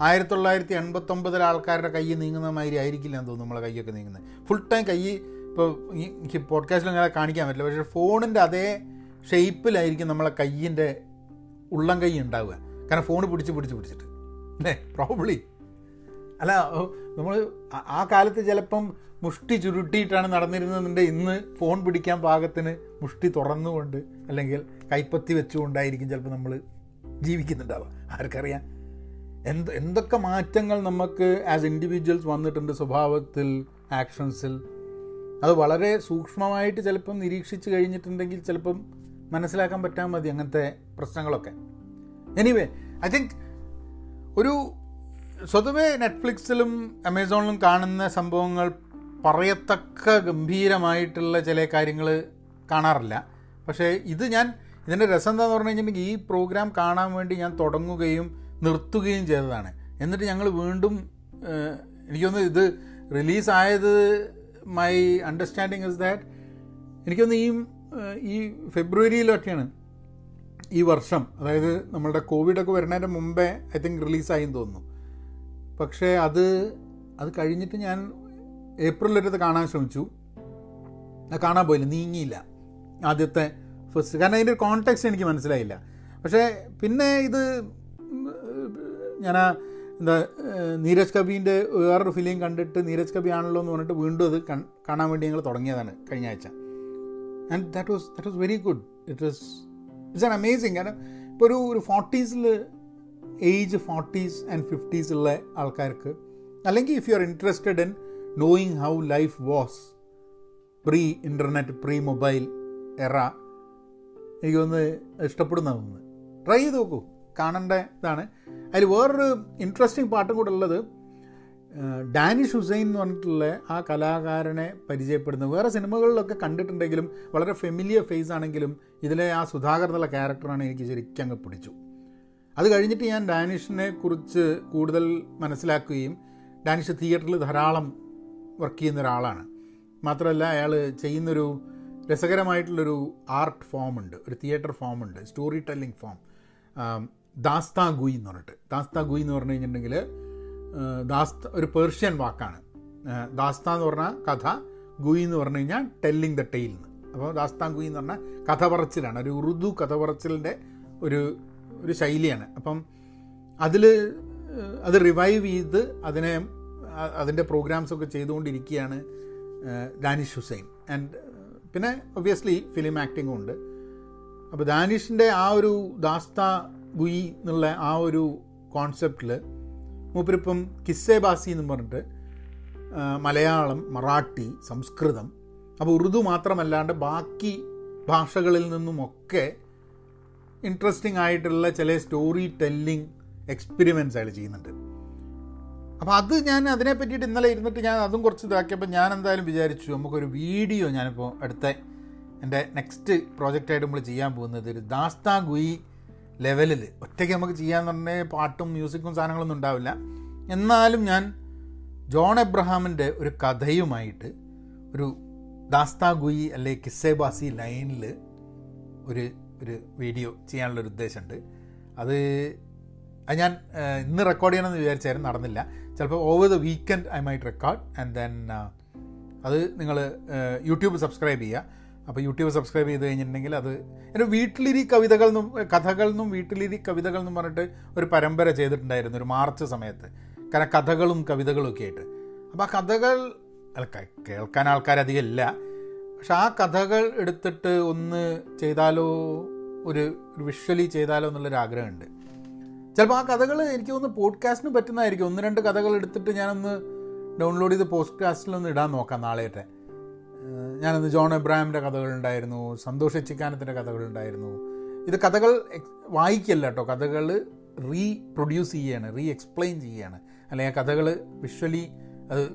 ആയിരത്തി തൊള്ളായിരത്തി എൺപത്തൊമ്പതിലെ ആൾക്കാരുടെ കൈ നീങ്ങുന്ന മാതിരി ആയിരിക്കില്ല എന്ന് തോന്നുന്നു നമ്മളെ കൈയൊക്കെ നീങ്ങുന്നത്. ഫുൾ ടൈം കൈ ഇപ്പോൾ എനിക്ക് പോഡ്കാസ്റ്റിൽ അങ്ങനെ കാണിക്കാൻ പറ്റില്ല. പക്ഷേ ഫോണിന്റെ അതേ ഷേപ്പിലായിരിക്കും നമ്മളെ കയ്യിന്റെ ഉള്ളം കൈ ഉണ്ടാവുക. കാരണം ഫോൺ പിടിച്ച് പിടിച്ച് പിടിച്ചിട്ട്. അല്ലേ? പ്രോബ്ലി അല്ല നമ്മൾ ആ കാലത്ത് ചിലപ്പം മുഷ്ടി ചുരുട്ടിയിട്ടാണ് നടന്നിരുന്നതിന്റെ ഇന്ന് ഫോൺ പിടിക്കാൻ പാകത്തിന് മുഷ്ടി തുറന്നുകൊണ്ട് അല്ലെങ്കിൽ കൈപ്പത്തി വെച്ചുകൊണ്ടായിരിക്കും ചിലപ്പോൾ നമ്മൾ ജീവിക്കുന്നുണ്ടാവുക. ആർക്കറിയാം? എന്ത് എന്തൊക്കെ മാറ്റങ്ങൾ നമുക്ക് ആസ് ഇൻഡിവിജ്വൽസ് വന്നിട്ടുണ്ട് സ്വഭാവത്തിൽ ആക്ഷൻസിൽ അത് വളരെ സൂക്ഷ്മമായിട്ട് ചിലപ്പം നിരീക്ഷിച്ച് കഴിഞ്ഞിട്ടുണ്ടെങ്കിൽ ചിലപ്പം മനസ്സിലാക്കാൻ പറ്റാൻ മതി അങ്ങനത്തെ പ്രശ്നങ്ങളൊക്കെ. എനിവേ ഐ തിങ്ക് ഒരു സ്വതവേ നെറ്റ്ഫ്ലിക്സിലും അമേസോണിലും കാണുന്ന സംഭവങ്ങൾ പറയത്തക്ക ഗംഭീരമായിട്ടുള്ള ചില കാര്യങ്ങൾ കാണാറില്ല. പക്ഷേ ഇത് ഞാൻ ഇതിന്റെ രസം എന്താണെന്ന് പറഞ്ഞു കഴിഞ്ഞിട്ടുണ്ടെങ്കിൽ ഈ പ്രോഗ്രാം കാണാൻ വേണ്ടി ഞാൻ തുടങ്ങുകയും നിർത്തുകയും ചെയ്തതാണ്. എന്നിട്ട് ഞങ്ങൾ വീണ്ടും എനിക്കൊന്ന് ഇത് റിലീസായത് മൈ അണ്ടർസ്റ്റാൻഡിങ് ഇസ് ദാറ്റ് എനിക്കൊന്ന് ഈ ഈ ഫെബ്രുവരിയിലൊക്കെയാണ് ഈ വർഷം അതായത് നമ്മളുടെ കോവിഡൊക്കെ വരുന്നതിന് മുമ്പേ ഐ തിങ്ക് റിലീസായി എന്ന് തോന്നുന്നു. പക്ഷേ അത് അത് കഴിഞ്ഞിട്ട് ഞാൻ ഏപ്രിലൊരു കാണാൻ ശ്രമിച്ചു. കാണാൻ പോയില്ല നീങ്ങിയില്ല. ആദ്യത്തെ ഫസ്റ്റ് കാരണം അതിന്റെ ഒരു കോൺടാക്സ്റ്റ് എനിക്ക് മനസ്സിലായില്ല. പക്ഷേ പിന്നെ ഇത് ഞാൻ എന്താ നീരജ് കബീന്റെ വേറൊരു ഫിലിം കണ്ടിട്ട് നീരജ് കബി ആണല്ലോ എന്ന് പറഞ്ഞിട്ട് വീണ്ടും അത് കാണാൻ വേണ്ടി ഞങ്ങൾ തുടങ്ങിയതാണ് കഴിഞ്ഞ ആഴ്ച. And that was that was very good it was it's an amazing കാരണം ഇപ്പോൾ ഒരു ഒരു ഫോർട്ടീസിൽ ഏജ് ഫോർട്ടീസ് ആൻഡ് ഫിഫ്റ്റീസ് ഉള്ള ആൾക്കാർക്ക് അല്ലെങ്കിൽ if you are interested in knowing how life was pre internet pre mobile era എനിക്കൊന്ന് ഇഷ്ടപ്പെടുന്ന തോന്നുന്നു ട്രൈ ചെയ്ത് നോക്കൂ. കാണേണ്ട ഇതാണ്. അതിൽ വേറൊരു ഇൻട്രസ്റ്റിംഗ് പാട്ടും കൂടെ ഉള്ളത്. ഡാനിഷ് ഹുസൈൻ എന്ന് പറഞ്ഞിട്ടുള്ള ആ കലാകാരനെ പരിചയപ്പെടുന്നത് വേറെ സിനിമകളിലൊക്കെ കണ്ടിട്ടുണ്ടെങ്കിലും വളരെ ഫെമിലിയർ ഫേസ് ആണെങ്കിലും ഇതിലെ ആ സുധാകർ എന്നുള്ള ക്യാരക്ടറാണ് എനിക്ക് ശരിക്കും അങ്ങ് പിടിച്ചു. അത് കഴിഞ്ഞിട്ട് ഞാൻ ഡാനിഷിനെ കുറിച്ച് കൂടുതൽ മനസ്സിലാക്കുകയും ഡാനിഷ് തിയേറ്ററിൽ ധാരാളം വർക്ക് ചെയ്യുന്ന ഒരാളാണ്. മാത്രമല്ല അയാൾ ചെയ്യുന്നൊരു രസകരമായിട്ടുള്ളൊരു ആർട്ട് ഫോം ഉണ്ട് ഒരു തിയേറ്റർ ഫോം ഉണ്ട് story telling form Dastangoi എന്ന് പറഞ്ഞിട്ട്. ദാസ്താ ഗുയി എന്ന് പറഞ്ഞു കഴിഞ്ഞിട്ടുണ്ടെങ്കിൽ ദാസ്ത ഒരു പേർഷ്യൻ വാക്കാണ്. ദാസ്ത എന്ന് പറഞ്ഞാൽ കഥ ഗുയി എന്ന് പറഞ്ഞു കഴിഞ്ഞാൽ ടെല്ലിംഗ് ദ ടെയിൽ എന്ന്. അപ്പോൾ ദാസ്താൻ ഗുയി എന്ന് പറഞ്ഞാൽ കഥ പറച്ചിലാണ് ഒരു ഉറുദു കഥ പറച്ചിലിന്റെ ഒരു ഒരു ശൈലിയാണ്. അപ്പം അതിൽ അത് റിവൈവ് ചെയ്ത് അതിനെ അതിന്റെ പ്രോഗ്രാംസൊക്കെ ചെയ്തുകൊണ്ടിരിക്കുകയാണ് ദാനിഷ് ഹുസൈൻ. ആൻഡ് പിന്നെ ഒബ്വിയസ്ലി ഫിലിം ആക്ടിങ്ങും ഉണ്ട്. അപ്പോൾ ദാനിഷിന്റെ ആ ഒരു ദാസ്ത ഗുയി എന്നുള്ള ആ ഒരു കോൺസെപ്റ്റിൽ മൂപ്പരിപ്പം കിസ്സെ ബാസി എന്ന് പറഞ്ഞിട്ട് മലയാളം മറാഠി സംസ്കൃതം അപ്പോൾ ഉറുദു മാത്രമല്ലാണ്ട് ബാക്കി ഭാഷകളിൽ നിന്നുമൊക്കെ ഇൻട്രസ്റ്റിംഗ് ആയിട്ടുള്ള ചില സ്റ്റോറി ടെല്ലിംഗ് എക്സ്പെരിമെൻസ് അയാൾ ചെയ്യുന്നുണ്ട്. അപ്പോൾ അത് ഞാൻ അതിനെ പറ്റിയിട്ട് ഇന്നലെ ഇരുന്നിട്ട് ഞാൻ അതും കുറച്ച് ഇതാക്കിയപ്പോൾ ഞാൻ എന്തായാലും വിചാരിച്ചു നമുക്കൊരു വീഡിയോ ഞാനിപ്പോൾ അടുത്ത എന്റെ നെക്സ്റ്റ് പ്രോജക്റ്റായിട്ട് നമ്മൾ ചെയ്യാൻ പോകുന്നത് ഒരു ദാസ്താ ഗുയി ലെവലിൽ ഒറ്റയ്ക്ക് നമുക്ക് ചെയ്യാന്ന് പറഞ്ഞാൽ പാട്ടും മ്യൂസിക്കും സാധനങ്ങളൊന്നും ഉണ്ടാവില്ല. എന്നാലും ഞാൻ ജോൺ എബ്രഹാമിന്റെ ഒരു കഥയുമായിട്ട് ഒരു ദാസ്താ ഗുയി അല്ലെ കിസ്സേബാസി ലൈനിൽ ഒരു ഒരു വീഡിയോ ചെയ്യാനുള്ളൊരു ഉദ്ദേശമുണ്ട്. അത് അത് ഞാൻ ഇന്ന് റെക്കോർഡ് ചെയ്യണമെന്ന് വിചാരിച്ചായിരുന്നു നടന്നില്ല. ചിലപ്പോൾ over the weekend I might record and then അത് നിങ്ങൾ യൂട്യൂബ് സബ്സ്ക്രൈബ് ചെയ്യുക. അപ്പോൾ യൂട്യൂബ് സബ്സ്ക്രൈബ് ചെയ്ത് കഴിഞ്ഞിട്ടുണ്ടെങ്കിൽ അത് എന്റെ വീട്ടിലിരി കവിതകൾ എന്നും കഥകൾ എന്നും വീട്ടിലിരി കവിതകൾ എന്നും പറഞ്ഞിട്ട് ഒരു പരമ്പര ചെയ്തിട്ടുണ്ടായിരുന്നു ഒരു മാർച്ച് സമയത്ത്. കാരണം കഥകളും കവിതകളും ഒക്കെ ആയിട്ട്. അപ്പോൾ ആ കഥകൾ കേൾക്കാൻ ആൾക്കാരധികം ഇല്ല. പക്ഷെ ആ കഥകൾ എടുത്തിട്ട് ഒന്ന് ചെയ്താലോ ഒരു വിഷ്വലി ചെയ്താലോ എന്നുള്ളൊരു ആഗ്രഹമുണ്ട്. ചിലപ്പോൾ ആ കഥകൾ എനിക്ക് തോന്നുന്നു പോഡ്കാസ്റ്റിന് പറ്റുന്നതായിരിക്കും. ഒന്ന് രണ്ട് കഥകൾ എടുത്തിട്ട് ഞാനൊന്ന് ഡൗൺലോഡ് ചെയ്ത് പോഡ്കാസ്റ്റിലൊന്ന് ഇടാൻ നോക്കാം നാളെയൊക്കെ. ഞാനന്ന് ജോൺ എബ്രാഹിമിന്റെ കഥകളുണ്ടായിരുന്നു സന്തോഷ് ചിക്കാനത്തിന്റെ കഥകളുണ്ടായിരുന്നു ഇത് കഥകൾ വായിക്കല്ല കേട്ടോ. കഥകൾ റീ പ്രൊഡ്യൂസ് ചെയ്യാണ് റീ എക്സ്പ്ലെയിൻ ചെയ്യാണ്. അല്ലെങ്കിൽ ആ കഥകൾ വിഷ്വലി അത്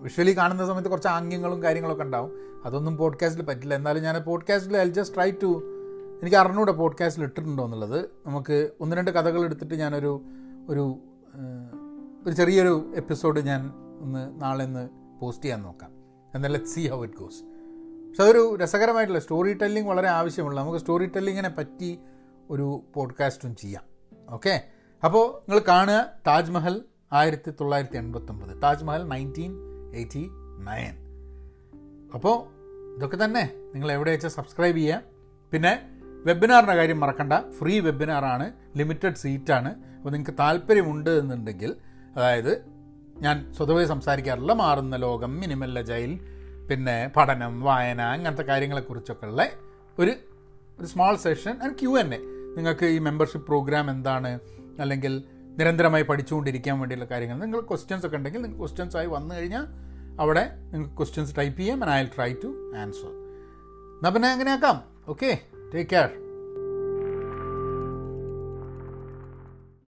വിഷ്വലി കാണുന്ന സമയത്ത് കുറച്ച് ആംഗ്യങ്ങളും കാര്യങ്ങളൊക്കെ ഉണ്ടാവും. അതൊന്നും പോഡ്കാസ്റ്റിൽ പറ്റില്ല. എന്നാലും ഞാൻ പോഡ്കാസ്റ്റിൽ ഐ ജസ്റ്റ് ട്രൈ ടു എനിക്ക് അറിഞ്ഞൂടെ പോഡ്കാസ്റ്റിൽ ഇട്ടിട്ടുണ്ടോ എന്നുള്ളത്. നമുക്ക് ഒന്ന് രണ്ട് കഥകൾ എടുത്തിട്ട് ഞാനൊരു ഒരു ഒരു ചെറിയൊരു എപ്പിസോഡ് ഞാൻ ഒന്ന് നാളെ ഒന്ന് പോസ്റ്റ് ചെയ്യാൻ നോക്കാം. എന്നാൽ let see how it goes പക്ഷെ അതൊരു രസകരമായിട്ടുള്ള സ്റ്റോറി ടെല്ലിംഗ് വളരെ ആവശ്യമുള്ള നമുക്ക് സ്റ്റോറി ടെല്ലിങ്ങിനെ പറ്റി ഒരു പോഡ്കാസ്റ്റും ചെയ്യാം. ഓക്കെ അപ്പോൾ നിങ്ങൾ കാണുക താജ്മഹൽ ആയിരത്തി തൊള്ളായിരത്തി എൺപത്തൊമ്പത് താജ്മഹൽ നയന്റീൻ എയ്റ്റി നയൻ അപ്പോൾ ഇതൊക്കെ തന്നെ നിങ്ങൾ എവിടെ വെച്ചാൽ സബ്സ്ക്രൈബ് ചെയ്യുക. പിന്നെ വെബിനാറിന്റെ കാര്യം മറക്കണ്ട. ഫ്രീ വെബിനാറാണ് ലിമിറ്റഡ് സീറ്റാണ് അപ്പോൾ നിങ്ങൾക്ക് താല്പര്യമുണ്ട് എന്നുണ്ടെങ്കിൽ അതായത് ഞാൻ സ്വതവേ സംസാരിക്കാറുള്ള മാറുന്ന ലോകം മിനിമൽ ജയിൽ പിന്നെ പഠനം വായന അങ്ങനത്തെ കാര്യങ്ങളെക്കുറിച്ചൊക്കെ ഉള്ള ഒരു ഒരു small session and Q and A നിങ്ങൾക്ക് ഈ മെമ്പർഷിപ്പ് പ്രോഗ്രാം എന്താണ്? അല്ലെങ്കിൽ നിരന്തരമായി പഠിച്ചുകൊണ്ടിരിക്കാൻ വേണ്ടിയുള്ള കാര്യങ്ങൾ നിങ്ങൾ ക്വസ്റ്റ്യൻസ് ഒക്കെ ഉണ്ടെങ്കിൽ നിങ്ങൾക്ക് ക്വസ്റ്റ്യൻസ് ആയി വന്നു കഴിഞ്ഞാൽ അവിടെ നിങ്ങൾക്ക് ക്വസ്റ്റ്യൻസ് ടൈപ്പ് ചെയ്യാം and I try to answer എന്നാൽ പിന്നെ അങ്ങനെയാക്കാം. Okay take care